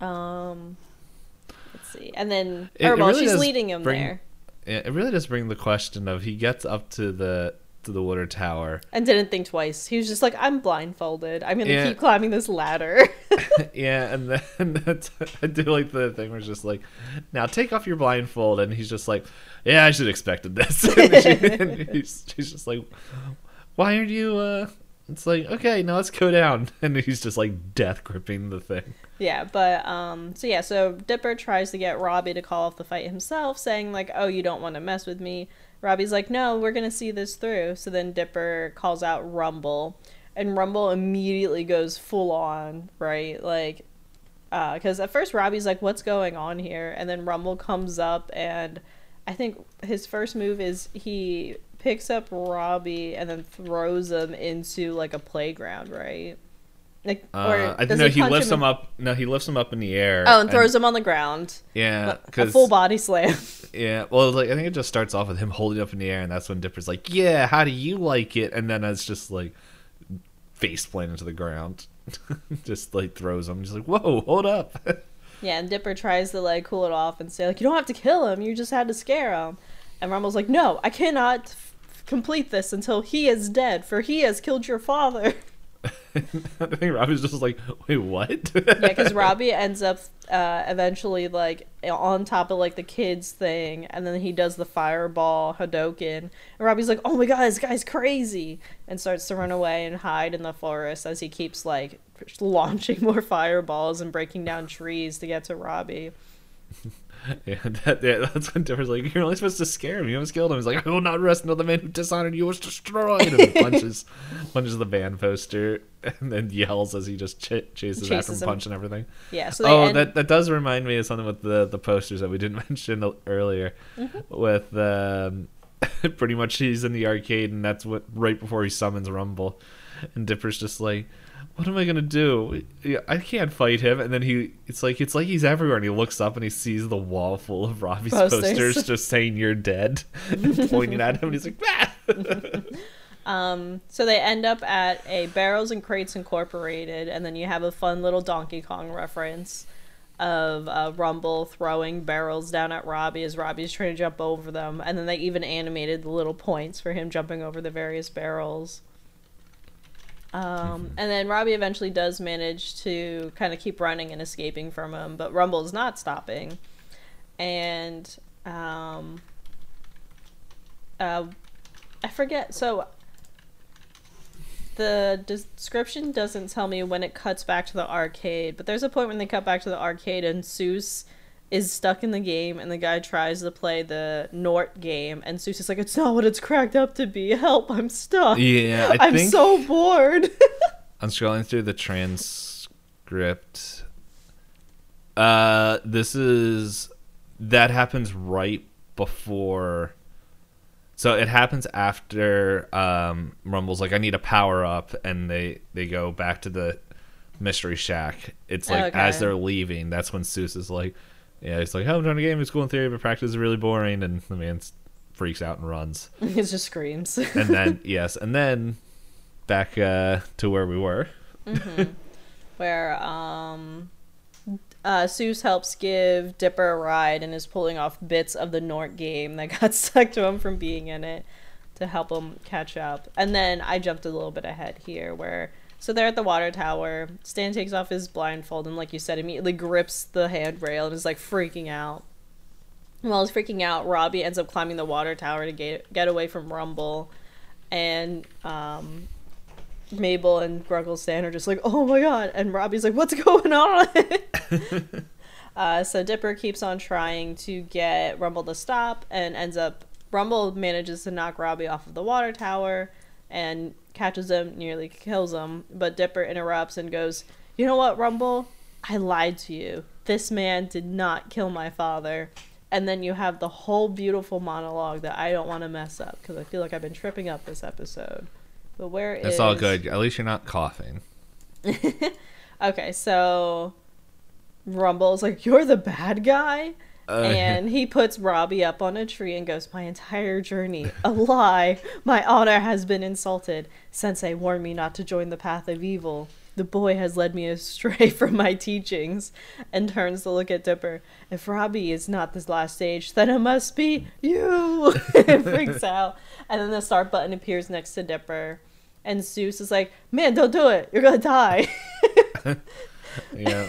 Um, let's see, and then It- or well, really she's leading him bring- there, it really does bring the question of he gets up to the to the water tower. and didn't think twice. He was just like, "I'm blindfolded. I'm gonna Yeah. keep climbing this ladder." [laughs] yeah, and then [laughs] I do like the thing where it's just like, now take off your blindfold, and he's just like, yeah, I should have expected this. [laughs] and, she, and he's, she's just like, why aren't you? uh It's like, okay, now let's go down, and he's just like death gripping the thing. Yeah, but um so yeah, so Dipper tries to get Robbie to call off the fight himself, saying like, "Oh, you don't want to mess with me." Robbie's like, "No, we're going to see this through." So then Dipper calls out Rumble, and Rumble immediately goes full on, right? Like uh cuz at first Robbie's like, "What's going on here?" And then Rumble comes up and I think his first move is he picks up Robbie and then throws him into like a playground, right? Like, Uh, I know he punch lifts in- him up. No, he lifts him up in the air. Oh, and throws him on the ground. Yeah, a because full body slam. [laughs] Yeah, well, like I think it just starts off with him holding up in the air, and that's when Dipper's like, "Yeah, how do you like it?" And then it's just like face planted to the ground, [laughs] just like throws him. Just like, "Whoa, hold up!" [laughs] yeah, and Dipper tries to like cool it off and say like, "You don't have to kill him. You just had to scare him." And Rumble's like, "No, I cannot f- complete this until he is dead, for he has killed your father." [laughs] I think Robbie's just like, "Wait, what?" yeah, because [laughs] Robbie ends up uh, eventually like on top of like the kids thing, and then he does the fireball Hadoken, and Robbie's like, "Oh my god, this guy's crazy!" and starts to run away and hide in the forest as he keeps like [laughs] launching more fireballs and breaking down trees to get to Robbie. [laughs] yeah, that, yeah, that's when Dipper's like, "You're only supposed to scare him. You almost killed him." He's like, "I will not rest until the man who dishonored you was destroyed." And then [laughs] punches, punches the band poster, and then yells as he just ch- chases, after Chases him, him. punching everything. Yeah, so oh, end- that that does remind me of something with the the posters that we didn't [laughs] mention earlier. Mm-hmm. With um, pretty much he's in the arcade, and that's what right before he summons Rumble, and Dipper's just like, "What am I gonna do? I can't fight him." And then he, it's like it's like he's everywhere, and he looks up and he sees the wall full of Robbie's Posters. posters, just saying "You're dead," [laughs] and pointing at him, and he's like, "Ah!" [laughs] Um, so they end up at a Barrels and Crates Incorporated, and then you have a fun little Donkey Kong reference of uh, Rumble throwing barrels down at Robbie as Robbie's trying to jump over them, and then they even animated the little points for him jumping over the various barrels. Um, and then Robbie eventually does manage to kind of keep running and escaping from him, but Rumble's not stopping. And um, uh, I forget. So the description doesn't tell me when it cuts back to the arcade, but there's a point when they cut back to the arcade and Soos is stuck in the game and the guy tries to play the Nort game and Soos is like, It's not what it's cracked up to be. Help, I'm stuck. yeah, I I'm think so bored. [laughs] I'm scrolling through the transcript. Uh, this is that happens right before. So it happens after um, Rumble's like, I need a power up, and they they go back to the mystery shack. It's like as they're leaving, that's when Soos is like, yeah, it's like, oh, I'm trying to game is cool in theory, but practice is really boring, and the man freaks out and runs. [laughs] he just screams. And then [laughs] yes, and then back uh, to where we were. where um uh Soos helps give Dipper a ride and is pulling off bits of the Nort game that [laughs] got stuck to him from being in it to help him catch up. And then I jumped a little bit ahead here where so they're at the water tower. Stan takes off his blindfold and like you said, immediately grips the handrail and is like freaking out. While he's freaking out, Robbie ends up climbing the water tower to get get away from Rumble. And um Mabel and Grunkle Stan are just like, oh my god. And Robbie's like, what's [laughs] going on? [laughs] uh, so Dipper keeps on trying to get Rumble to stop and ends up, Rumble manages to knock Robbie off of the water tower and catches him, nearly kills him. But Dipper interrupts and goes, you know what, Rumble? I lied to you. This man did not kill my father. And then you have the whole beautiful monologue that I don't want to mess up because I feel like I've been tripping up this episode. But where is It's all good. At least you're not coughing. [laughs] Okay, so Rumble's like, You're the bad guy? Uh, and he puts Robbie up on a tree and goes, My entire journey, a lie. My honor has been insulted. Sensei warned me not to join the path of evil. The boy has led me astray [laughs] from my teachings. And turns to look at Dipper. If Robbie is not this last stage, then it must be you. [laughs] and freaks out. And then the start button appears next to Dipper. And Soos is like, Man, don't do it. You're gonna die. [laughs] yeah.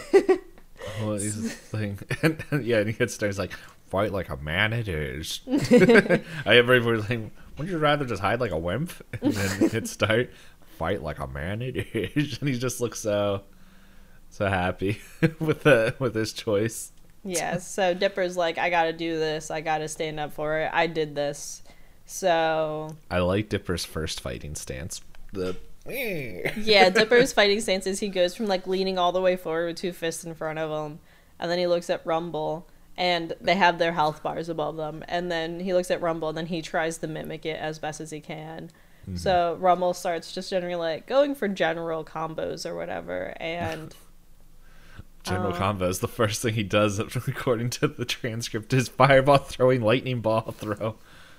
Well, he's this thing. [laughs] And, yeah, and he gets starts like, fight like a man it is. [laughs] I everybody was like, wouldn't you rather just hide like a wimp? And then hit start, fight like a man it is. [laughs] And he just looks so, so happy with the with his choice. Yeah, so Dipper's like, I gotta do this. I gotta stand up for it. I did this. So, I like Dipper's first fighting stance. The [laughs] yeah, Dipper's fighting stance is he goes from like leaning all the way forward with two fists in front of him, and then he looks at Rumble, and they have their health bars above them, and then he looks at Rumble, and then he tries to mimic it as best as he can. So Rumble starts just generally like going for general combos or whatever, and [laughs] General Uh, combos. The first thing he does, according [laughs] to the transcript, is fireball throwing, lightning ball throw.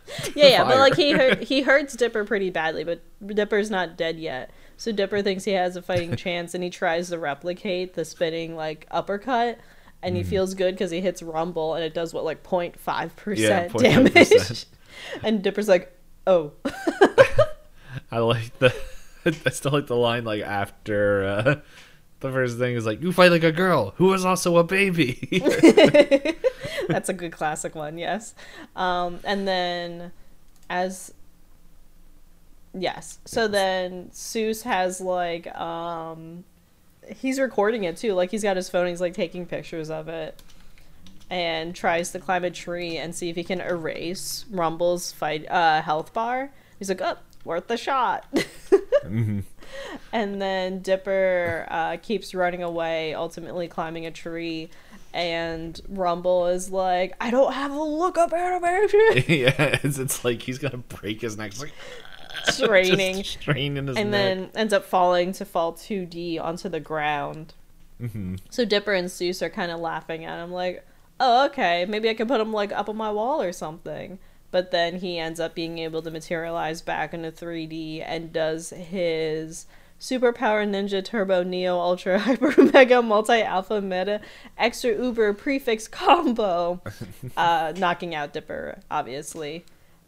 [laughs] Yeah, yeah, but like he hurt, he hurts Dipper pretty badly, but Dipper's not dead yet. So Dipper thinks he has a fighting [laughs] chance, and he tries to replicate the spinning like uppercut, and Mm-hmm. he feels good because he hits Rumble, and it does what like 0.5 Yeah, percent 0.5%. damage. [laughs] and Dipper's like, "Oh, I like the. I still like the line like after uh, the first thing is like you fight like a girl who is also a baby. [laughs] that's a good classic one." Yes, um, and then as yes, so then Soos has like um he's recording it too. Like he's got his phone, he's like taking pictures of it. And tries to climb a tree and see if he can erase Rumble's fight uh health bar. He's like, Oh, worth the shot. [laughs] Mhm. And then Dipper uh, keeps running away, ultimately climbing a tree. And Rumble is like, I don't have a look up animation. [laughs] yeah, it's, it's like he's gonna break his neck. It's like [laughs] Straining. straining his and neck. then ends up falling to fall 2D onto the ground. Mhm. So Dipper and Soos are kind of laughing at him, like, "Oh, okay, maybe I can put him like up on my wall or something." But then he ends up being able to materialize back into 3D and does his Superpower Ninja Turbo Neo Ultra [laughs] Hyper Mega Multi Alpha Meta Extra Uber Prefix combo, [laughs] uh, knocking out Dipper, obviously.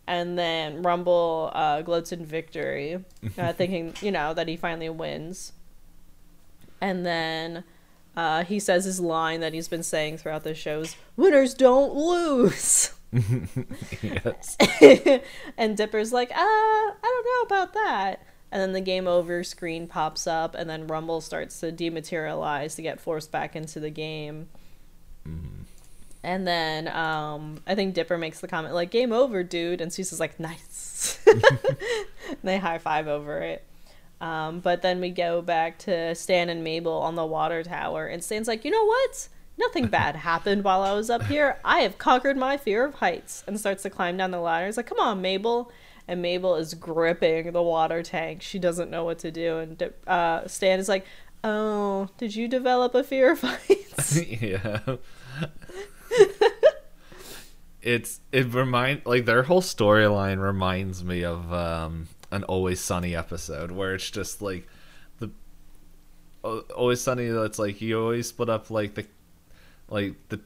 And then Rumble uh, gloats in victory, [laughs] uh, thinking, you know, that he finally wins. And then uh, he says his line that he's been saying throughout the shows winners don't lose. yes. and Dipper's like, uh, I don't know about that. And then the game over screen pops up, and then Rumble starts to dematerialize to get forced back into the game. And then um, I think Dipper makes the comment, like, game over, dude. And Soos is like, nice. [laughs] [laughs] and they high five over it. Um, but then we go back to Stan and Mabel on the water tower, and Stan's like, you know what? Nothing [laughs] bad happened while I was up here. I have conquered my fear of heights, and starts to climb down the ladder. He's like, come on, Mabel. And Mabel is gripping the water tank. She doesn't know what to do. And uh, Stan is like, oh, did you develop a fear of heights? [laughs] yeah. it's it remind like their whole storyline reminds me of um an Always Sunny episode where it's just like the Al- Always Sunny. That's like you always split up like the like the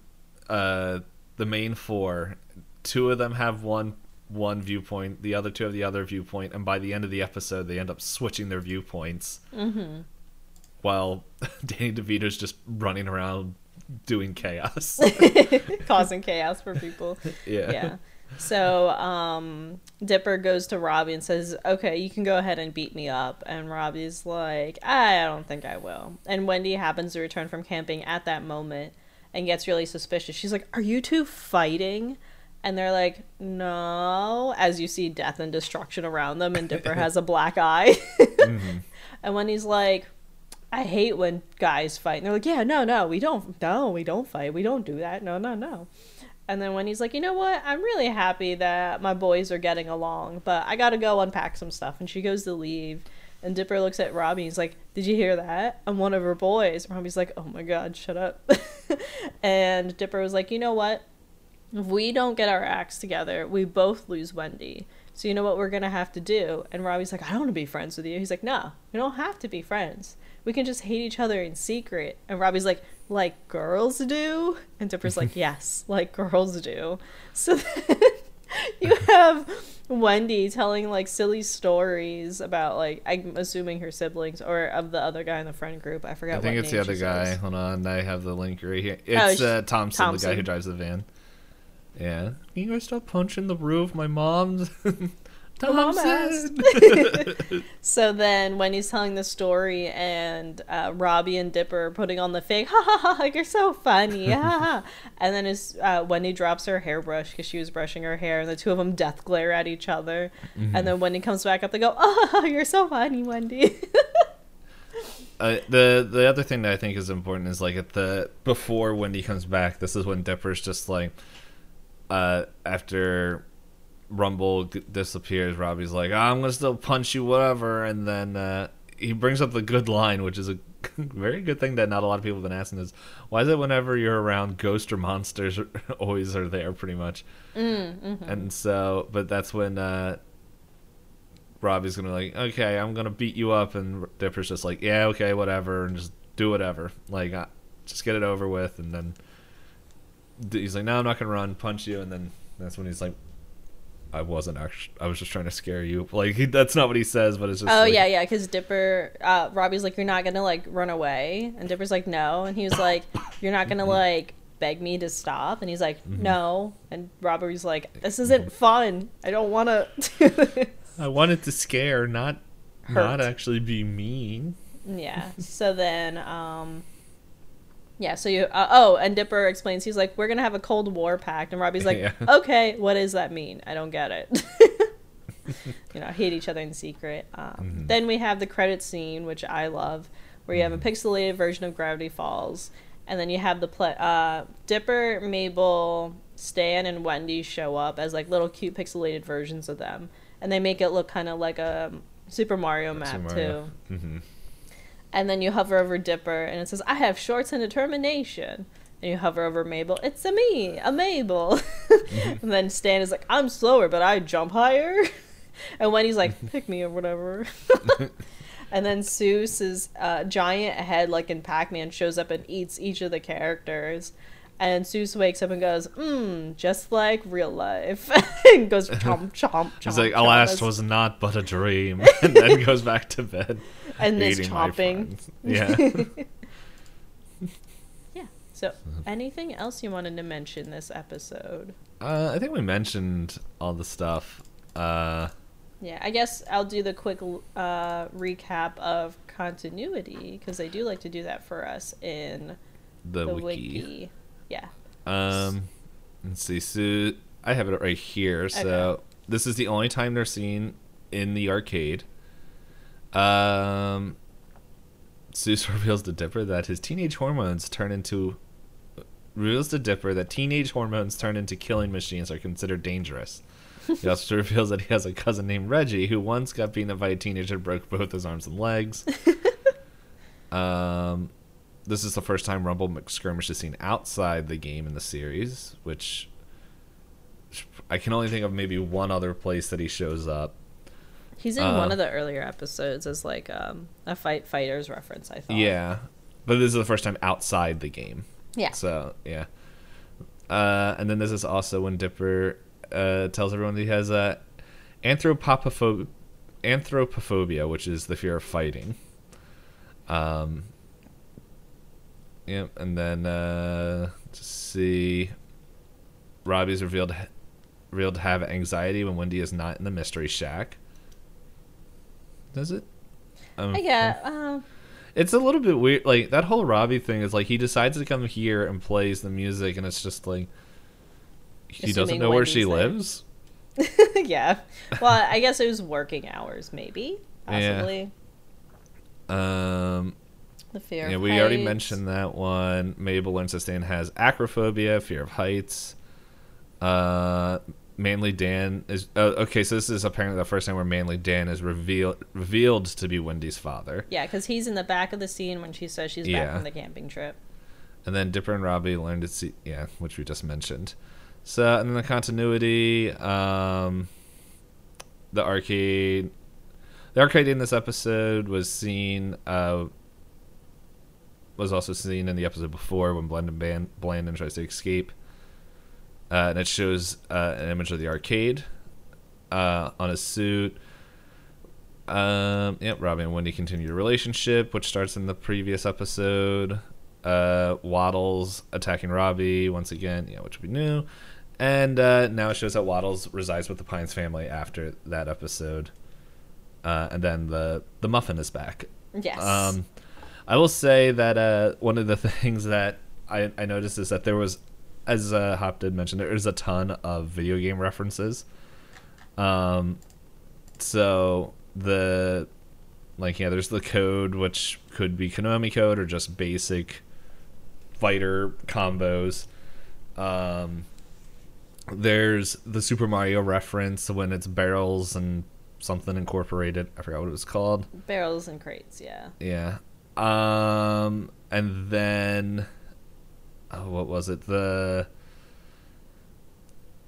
uh the main four. Two of them have one one viewpoint, the other two have the other viewpoint, and by the end of the episode, they end up switching their viewpoints. Mm-hmm. While [laughs] Danny DeVito's just running around doing chaos. [laughs] causing chaos for people. [laughs] yeah. Yeah. So um, Dipper goes to Robbie and says, "Okay, you can go ahead and beat me up." And Robbie's like, "I don't think I will." And Wendy happens to return from camping at that moment and gets really suspicious. She's like, "Are you two fighting?" And they're like, "No." As you see death and destruction around them, and Dipper has a black eye. [laughs] Mm-hmm. And when he's like, I hate when guys fight. And they're like, yeah, no, no, we don't, no, we don't fight. We don't do that. No, no, no. And then when he's like, you know what? I'm really happy that my boys are getting along, but I gotta go unpack some stuff. And she goes to leave. And Dipper looks at Robbie. He's like, Did you hear that? I'm one of her boys. Robbie's like, Oh my God, shut up. [laughs] and Dipper was like, You know what? If we don't get our acts together, we both lose Wendy. So you know what we're gonna have to do? And Robbie's like, I don't want to be friends with you. He's like, No, we don't have to be friends. We can just hate each other in secret. And Robbie's like, Like girls do? And Dipper's like, [laughs] Yes, like girls do. So then [laughs] you have Wendy telling like silly stories about like I'm assuming her siblings or of the other guy in the friend group. I forgot. I think it's the other guy. says. Hold on, I have the link right here. It's sh- uh, Thompson, the guy who drives the van. Yeah. Can you guys stop punching the roof? My mom's. [laughs] mom [laughs] [laughs] So then Wendy's telling the story, and uh, Robbie and Dipper are putting on the fake, ha ha ha, you're so funny, ha." And then as uh, Wendy drops her hairbrush because she was brushing her hair, and the two of them death glare at each other. And then Wendy comes back up, they go, oh, you're so funny, Wendy. uh, the the other thing that I think is important is like at the before Wendy comes back. This is when Dipper's just like, uh, after Rumble g- disappears, Robbie's like, I'm gonna still punch you, whatever. And then uh, he brings up the good line, which is a [laughs] very good thing that not a lot of people have been asking is why is it whenever you're around ghosts or monsters [laughs] always are there pretty much? And so but that's when uh robbie's gonna be like okay i'm gonna beat you up. And dipper's just like yeah okay whatever and just do whatever. Like uh, just get it over with and then he's like no i'm not gonna run punch you and then that's when he's like i wasn't actually i was just trying to scare you like he, that's not what he says but it's just oh like, yeah, yeah, because Dipper, uh, Robbie's like, you're not gonna like run away, and Dipper's like, no, and he was like, you're not gonna like beg me to stop, and he's like, no, and Robbie's like, this isn't fun. I don't [laughs] want to i wanted to scare not Hurt. not actually be mean Yeah. So then, um, yeah. So you. Uh, oh, and Dipper explains. He's like, "We're gonna have a Cold War pact," and Robbie's like, [laughs] Yeah. "Okay, what does that mean? I don't get it." [laughs] you know, hate each other in secret. Um, Mm-hmm. Then we have the credit scene, which I love, where you have Mm-hmm. a pixelated version of Gravity Falls, and then you have the uh, Dipper, Mabel, Stan, and Wendy show up as like little cute pixelated versions of them, and they make it look kind of like a Super Mario map Super too Mario. And then you hover over Dipper, and it says, "I have shorts and determination." And you hover over Mabel. It's a me, a Mabel. [laughs] and then Stan is like, "I'm slower, but I jump higher." [laughs] and Wendy's like, "Pick me or whatever." [laughs] and then Soos's uh, giant head, like in Pac-Man, shows up and eats each of the characters. And Soos wakes up and goes, "Mmm, just like real life." [laughs] and goes chomp [laughs] chomp. chomp He's like, "Alas, as- was not but a dream," [laughs] and then goes back to bed. and this chomping. Yeah. Yeah. So, anything else you wanted to mention this episode? uh, I think we mentioned all the stuff. Uh, Yeah, I guess I'll do the quick uh, recap of continuity because they do like to do that for us in the, the, wiki. wiki. Yeah. Um, let's see. So I have it right here. So Okay. this is the only time they're seen in the arcade. Um, Soos [laughs] reveals to Dipper that his teenage hormones turn into reveals to Dipper that teenage hormones turn into killing machines are considered dangerous. He [laughs] also reveals that he has a cousin named Reggie who once got beaten up by a teenager and broke both his arms and legs. [laughs] um, this is the first time Rumble McSkirmish is seen outside the game in the series, which I can only think of maybe one other place that he shows up. He's in Uh, one of the earlier episodes as like um, a fight fighters reference. I thought. Yeah, but this is the first time outside the game. Yeah. So yeah. Uh, and then this is also when Dipper uh, tells everyone that he has uh, anthropopopho- anthropophobia, which is the fear of fighting. Um. Yep, and then uh, let's see. Robbie's revealed revealed to have anxiety when Wendy is not in the mystery shack. Does it? Um, Yeah. Uh, it's a little bit weird. Like that whole Robbie thing is like he decides to come here and plays the music, and it's just like he doesn't know where she there. lives. [laughs] yeah. Well, I guess it was working hours, maybe. [laughs] Yeah. Possibly. Um, The fear. yeah, we already mentioned that one. Mabel learns to stand has acrophobia, fear of heights. Uh, Manly Dan is uh, okay. So this is apparently the first time where Manly Dan is revealed revealed to be Wendy's father. Yeah, because he's in the back of the scene when she says she's back Yeah. from the camping trip. And then Dipper and Robbie learn to see, yeah, which we just mentioned. So, and then the continuity, um, the arcade, the arcade in this episode was seen, uh, was also seen in the episode before when Blandon Ban- Blandon tries to escape. Uh, and it shows uh, an image of the arcade uh, on his suit. Um, yep, Robbie and Wendy continue a relationship, which starts in the previous episode. Uh, Waddles attacking Robbie once again, yeah, which we knew. And uh, now it shows that Waddles resides with the Pines family after that episode. Uh, and then the the muffin is back. Yes. Um, I will say that uh, one of the [laughs] things that I, I noticed is that there was, as uh, Hop did mention, there is a ton of video game references. Um, so the like yeah, there's the code which could be Konami code or just basic fighter combos. Um, there's the Super Mario reference when it's barrels and something incorporated. I forgot what it was called. Barrels and crates, yeah. Yeah. Um, and then, oh, what was it? The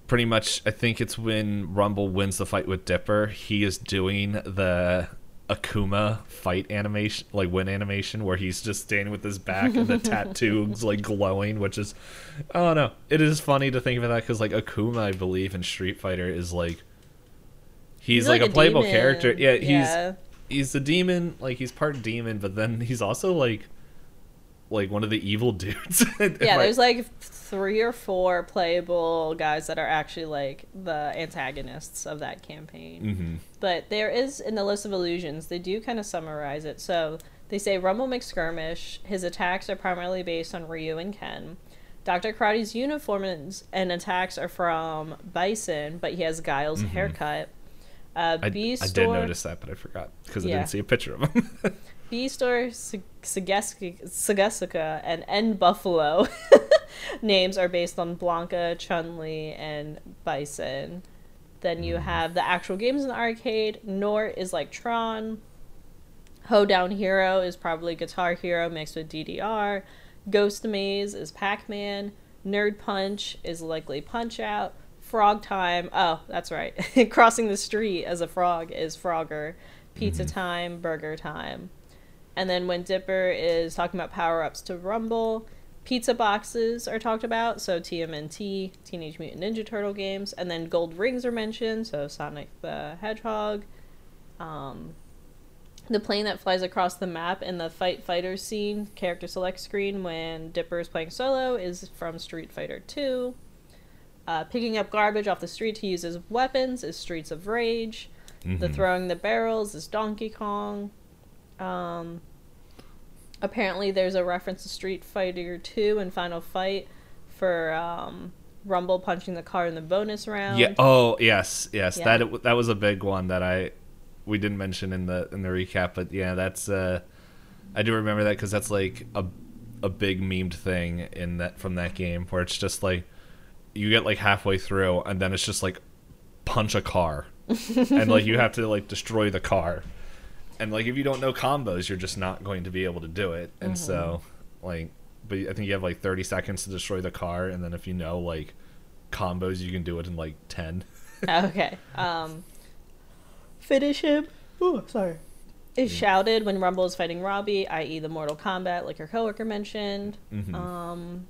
pretty much, I think it's when Rumble wins the fight with Dipper. He is doing the Akuma fight animation, like win animation, where he's just standing with his back and the [laughs] tattoos like glowing, which is, I don't know. It is funny to think of that because like Akuma, I believe in Street Fighter is like. He's, like, a playable demon. character. Yeah, he's Yeah. He's a demon like he's part demon but then he's also like like one of the evil [laughs] dudes Yeah, there's like three or four playable guys that are actually like the antagonists of that campaign. Mhm. But there is in the list of illusions, they do kind of summarize it. So they say Rumble McSkirmish, his attacks are primarily based on Ryu and Ken. Dr. Karate's uniforms and attacks are from Bison, but he has Guile's haircut. Uh, Mm-hmm. I, B I Store, did notice that but i forgot because i didn't see a picture of him [laughs] B Store, Sagesica, and N Buffalo [laughs] names are based on Blanka, Chun Li, and Bison. Then you have the actual games in the arcade. Nort is like Tron. Hoedown Hero is probably Guitar Hero mixed with DDR. Ghost Maze is Pac Man. Nerd Punch is likely Punch Out. Frog Time, oh, that's right. [laughs] Crossing the street as a frog is Frogger. Pizza Time, Burger Time. And then when Dipper is talking about power ups to Rumble, pizza boxes are talked about. So TMNT, Teenage Mutant Ninja Turtle games. And then gold rings are mentioned. So Sonic the Hedgehog. Um, the plane that flies across the map in the Fight Fighter scene, character select screen when Dipper is playing solo, is from Street Fighter 2. Uh, picking up garbage off the street to use as weapons is Streets of Rage. The Mhm. throwing the barrels is Donkey Kong. Um, apparently, there's a reference to Street Fighter 2 and Final Fight for um, Rumble punching the car in the bonus round. yeah oh yes yes Yeah. that that was a big one that i we didn't mention in the in the recap but yeah that's uh i do remember that because that's like a a big memed thing in that from that game where it's just like you get like halfway through and then it's just like punch a car [laughs] and like you have to like destroy the car and like if you don't know combos you're just not going to be able to do it and so like but i think you have like 30 seconds to destroy the car and then if you know like combos you can do it in like 10. [laughs] okay. Um, finish him. Oh, sorry. Is shouted when Rumble is fighting Robbie, i.e., the Mortal Kombat, like your coworker mentioned. Mhm. Um,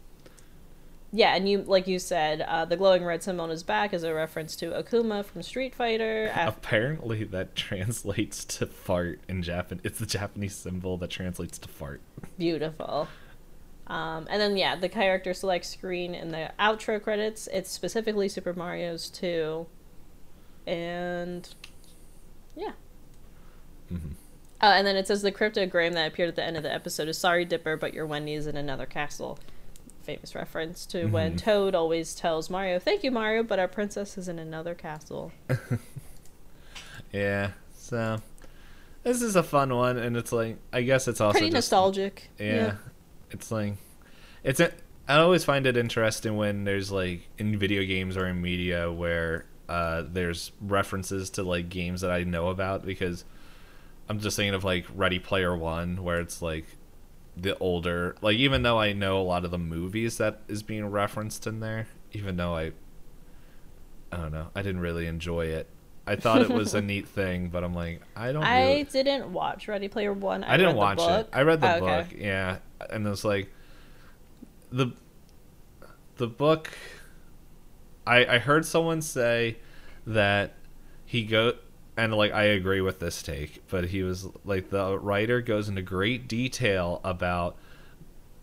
yeah, and you, like you said, uh, the glowing red symbol on his back is a reference to Akuma from Street Fighter. Af- Apparently, that [laughs] translates to fart in Japan. It's the Japanese symbol that translates to fart. Beautiful. Um, and then yeah, the character select screen in the outro credits. It's specifically Super Mario's 2. And yeah. Mhm. Uh, and then it says the cryptogram that appeared at the end of the episode is sorry Dipper, but your Wendy is in another castle. Famous reference to when Mhm. Toad always tells Mario, "Thank you, Mario, but our princess is in another castle." [laughs] Yeah, so this is a fun one, and it's like I guess it's also Pretty just- nostalgic. Yeah, it's like it's. A, I always find it interesting when there's like in video games or in media where uh, there's references to like games that I know about because I'm just thinking of like Ready Player One, where it's like the older like even though I know a lot of the movies that is being referenced in there, even though I I don't know, I didn't really enjoy it. I thought it was a [laughs] neat thing, but I'm like, I don't. I really- didn't watch Ready Player One. I, I, didn't watch it. I read the Oh, okay. book, yeah, and it was like the the book. I I heard someone say that he go and like I agree with this take, but he was like the writer goes into great detail about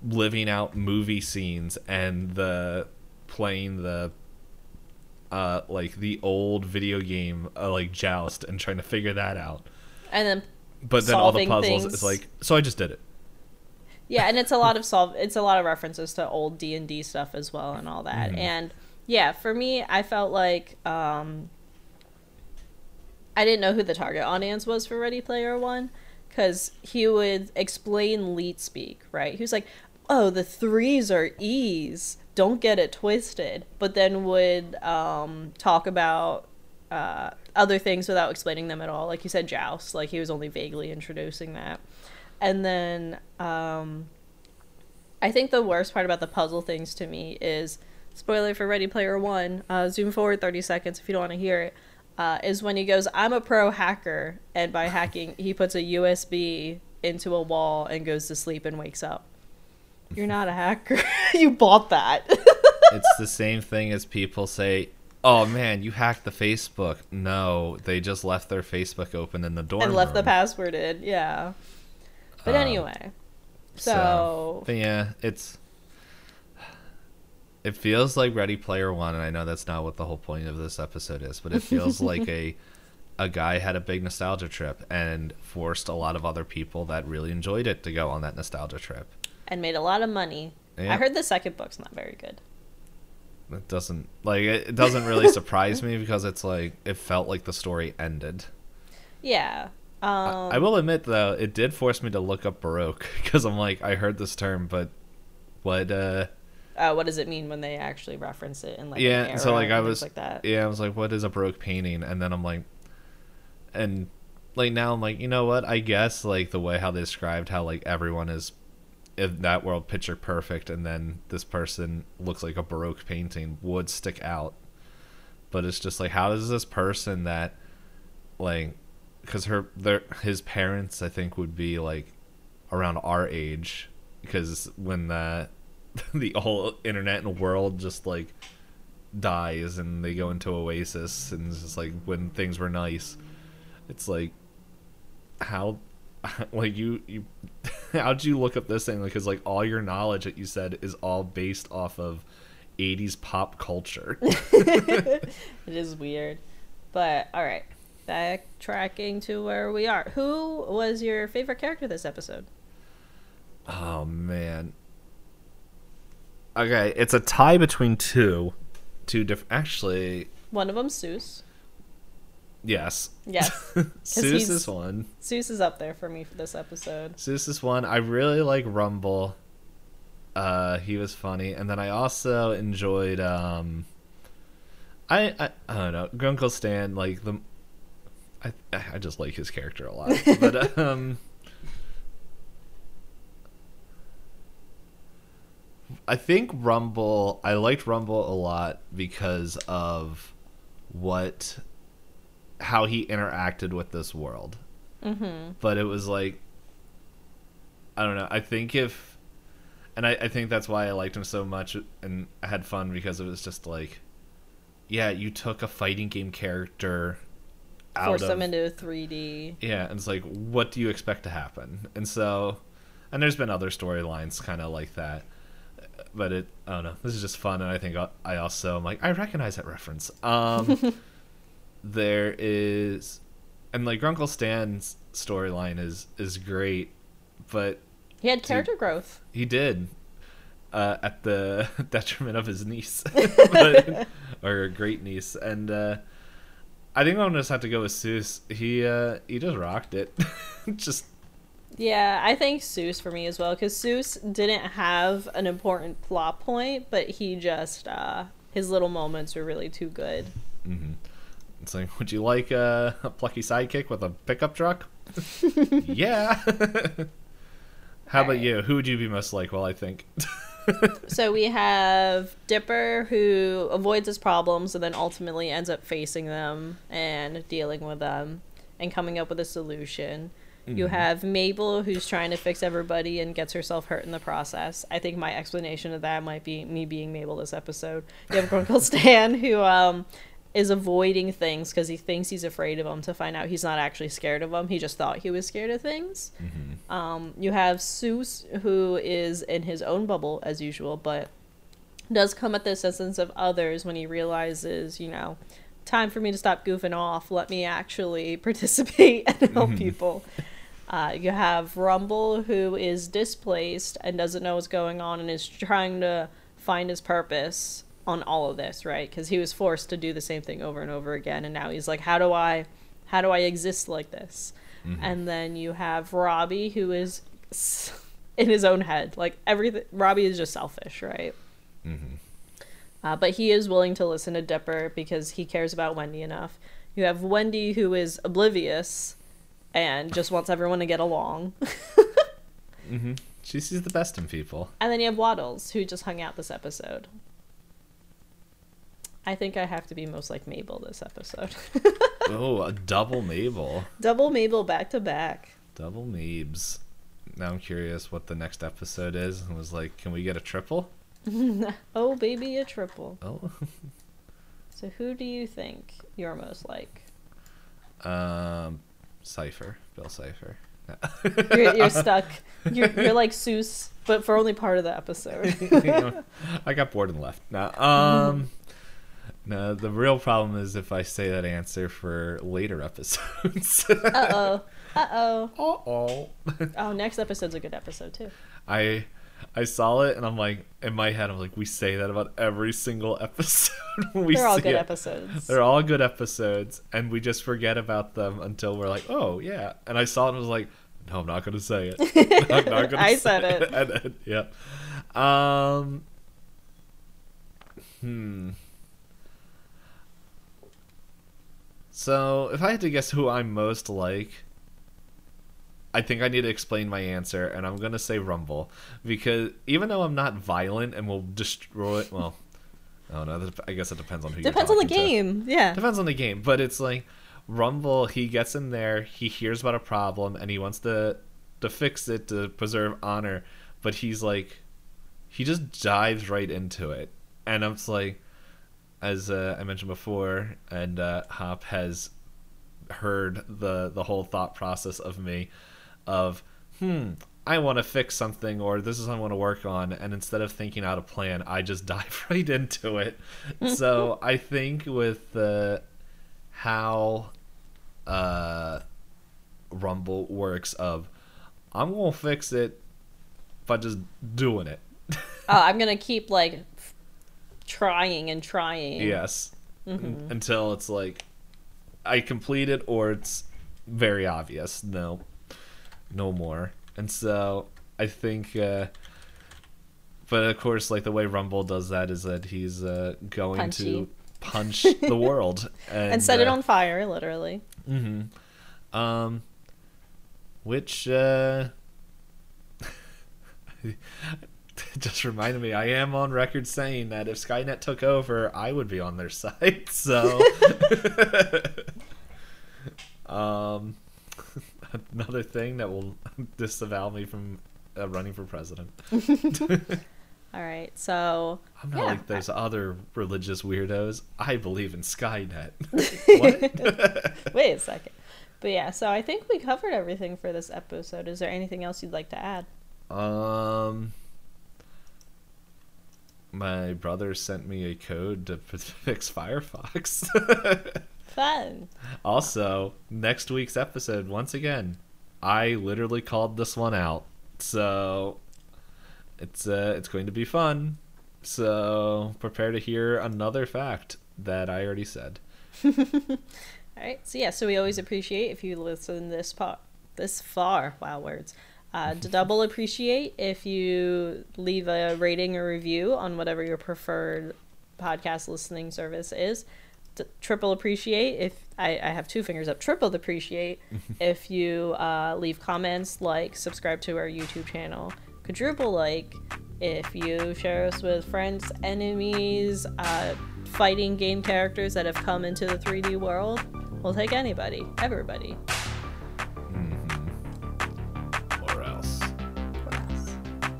living out movie scenes and the playing the uh like the old video game uh, like joust and trying to figure that out And then but then all the puzzles things. is like so i just did it yeah, and it's a lot of solve. It's a lot of references to old D and D stuff as well, and all that. Mhm. And yeah, for me, I felt like um, I didn't know who the target audience was for Ready Player One, because he would explain leet speak. Right? He was like, "Oh, the threes are E's. Don't get it twisted." But then would um, talk about uh, other things without explaining them at all. Like you said, joust. Like he was only vaguely introducing that. And then um, I think the worst part about the puzzle things to me is spoiler for Ready Player One. Uh, zoom forward thirty seconds if you don't want to hear it. Uh, is when he goes, "I'm a pro hacker," and by hacking, he puts a USB into a wall and goes to sleep and wakes up. You're not a hacker. [laughs] you bought that. [laughs] it's the same thing as people say oh man you hacked the facebook no they just left their facebook open in the door. and left the password in. Yeah. But Um, anyway, so, but yeah it's it feels like ready player one and i know that's not what the whole point of this episode is but it feels [laughs] like a a guy had a big nostalgia trip and forced a lot of other people that really enjoyed it to go on that nostalgia trip and made a lot of money. Yeah. I heard the second book's not very good. it doesn't like it, doesn't really [laughs] surprise me because it's like it felt like the story ended Yeah. Um, I- I will admit though, it did force me to look up baroque [laughs] because I'm like, I heard this term, but what? uh uh, what does it mean when they actually reference it in like an Yeah, so like I was, like that? yeah, I was like, what is a baroque painting? And then I'm like, and like now I'm like, you know what? I guess like the way how they described how like everyone is in that world picture perfect, and then this person looks like a baroque painting would stick out. But it's just like, how does this person that like because her their his parents I think would be like around our age because when the [laughs] the whole internet and world just like dies and they go into oasis and it's just like when things were nice it's like how [laughs] like you you [laughs] how'd you look up this thing because like all your knowledge that you said is all based off of 80s pop culture it is weird. But all right, backtracking to where we are. Who was your favorite character this episode? Oh man. Okay, it's a tie between two, two different. Actually, One of them, Soos. yes. Yes, [laughs] Soos is one. Soos is up there for me for this episode. Soos is one. I really like Rumble. Uh, he was funny, and then I also enjoyed. Um, I I, I don't know Grunkle Stan like the. I I just like his character a lot, [laughs] but um. I think Rumble. I liked Rumble a lot because of what, how he interacted with this world. Mm-hmm. But it was like, I don't know. I think if, and I, I think that's why I liked him so much and I had fun because it was just like, yeah, you took a fighting game character out Force of them into 3D. yeah, and it's like, what do you expect to happen? And so, and there's been other storylines kind of like that, but it, I don't know. This is just fun, and I think I- also am like, I recognize that reference. Um, [laughs] there is, and like Grunkle Stan's storyline is is great, but He had character growth. he did. Uh, at the [laughs] detriment of his niece, [laughs] but, or great niece, and uh, I think I'm gonna just have to go with Soos. He uh, he just rocked it. just Yeah, I think Soos for me as well because Soos didn't have an important plot point, but he just uh, his little moments were really too good. it's like, would you like a, a plucky sidekick with a pickup truck? [laughs] yeah. [laughs] How about Alright. you? Who would you be most like? Well, I think. [laughs] So we have Dipper who avoids his problems and then ultimately ends up facing them and dealing with them and coming up with a solution. You have Mabel who's trying to fix everybody and gets herself hurt in the process. I think my explanation of that might be me being Mabel this episode. You have Grunkle [laughs] Stan who um is avoiding things because he thinks he's afraid of them to find out he's not actually scared of them. He just thought he was scared of things. Um, you have Soos, who is in his own bubble as usual, but does come at the assistance of others when he realizes, you know, time for me to stop goofing off. Let me actually [laughs] participate and help people. Uh, you have Rumble, who is displaced and doesn't know what's going on and is trying to find his purpose on all of this, right? Because he was forced to do the same thing over and over again, and now he's like, how do I, how do I exist like this? And then you have Robbie, who is [laughs] in his own head, like everything. Robbie is just selfish, right? Uh, but he is willing to listen to Dipper because he cares about Wendy enough. You have Wendy, who is oblivious and just wants everyone to get along. [laughs] mm-hmm. She sees the best in people. And then you have Waddles, who just hung out this episode. I think I have to be most like Mabel this episode. [laughs] oh, a double Mabel. Double Mabel back to back. Double Mabes. Now I'm curious what the next episode is. And was like, can we get a triple? [laughs] Oh, baby, a triple. Oh. So who do you think you're most like? Um, Cipher. Bill Cipher. You're, you're [laughs] stuck. You're, you're like Soos, but for only part of the episode. [laughs] I got bored and left. No, um, no. The real problem is if I say that answer for later episodes. Uh oh. Uh oh. [laughs] Uh oh. Oh, next episode's a good episode too. I I saw it and I'm like in my head I'm like we say that about every single [laughs] episode. we They're all good it. episodes. They're all good episodes, and we just forget about them until we're like, oh yeah. And I saw it and was like, no, I'm not gonna say it. [laughs] [laughs] I'm not gonna I say said it. And then- yeah. Um. Hmm. So, if I had to guess who I'm most like, I think I need to explain my answer, and I'm gonna say Rumble because even though I'm not violent and will destroy, well, oh no, that- I guess it depends on who. Depends on the talking to. game. Yeah. Depends on the game, but it's like Rumble. He gets in there, he hears about a problem, and he wants to to fix it to preserve honor. But he's like, he just dives right into it, and I'm just like, as uh, I mentioned before, and uh, Hop has heard the the whole thought process of me, of hmm. I want to fix something, or this is what I want to work on, and instead of thinking out a plan, I just [laughs] dive right into it. so [laughs] I think with uh, how uh, Rumble works, of I'm gonna fix it by just doing it. [laughs] Oh, I'm gonna keep like f- trying and trying. Yes, Un- until it's like I complete it, or it's very obvious. No, no more. And so I think. Uh, but of course, like the way Rumble does that is that he's uh, going Punchy. to punch [laughs] the world and, And set it uh, on fire, literally. Um, which uh, [laughs] just reminded me I am on record saying that if Skynet took over, I would be on their [laughs] side. So, um, [laughs] another thing that will [laughs] disavow me from uh, running for president. [laughs] All right, so I'm not Yeah. like those other religious weirdos. I believe in Skynet. what? wait a second. But yeah, so I think we covered everything for this episode. Is there anything else you'd like to add? Um, my brother sent me a code to fix Firefox. Fun. also, next week's episode, once again, I literally called this one out, so it's uh, it's going to be fun. So prepare to hear another fact that I already said. [laughs] All right. So yeah, so we always appreciate if you listen this part this far. Wow, words. Uh, to [laughs] double appreciate if you leave a rating or review on whatever your preferred podcast listening service is. Triple appreciate if I, I have two fingers up. Triple appreciate [laughs] if you uh, leave comments, like, subscribe to our YouTube channel. Quadruple like if you share us with friends, enemies, uh, fighting game characters that have come into the 3D world. We'll take anybody, everybody. Or else.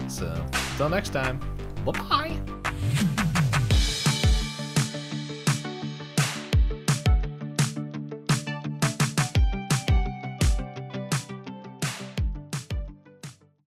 So, till next time. Bye bye.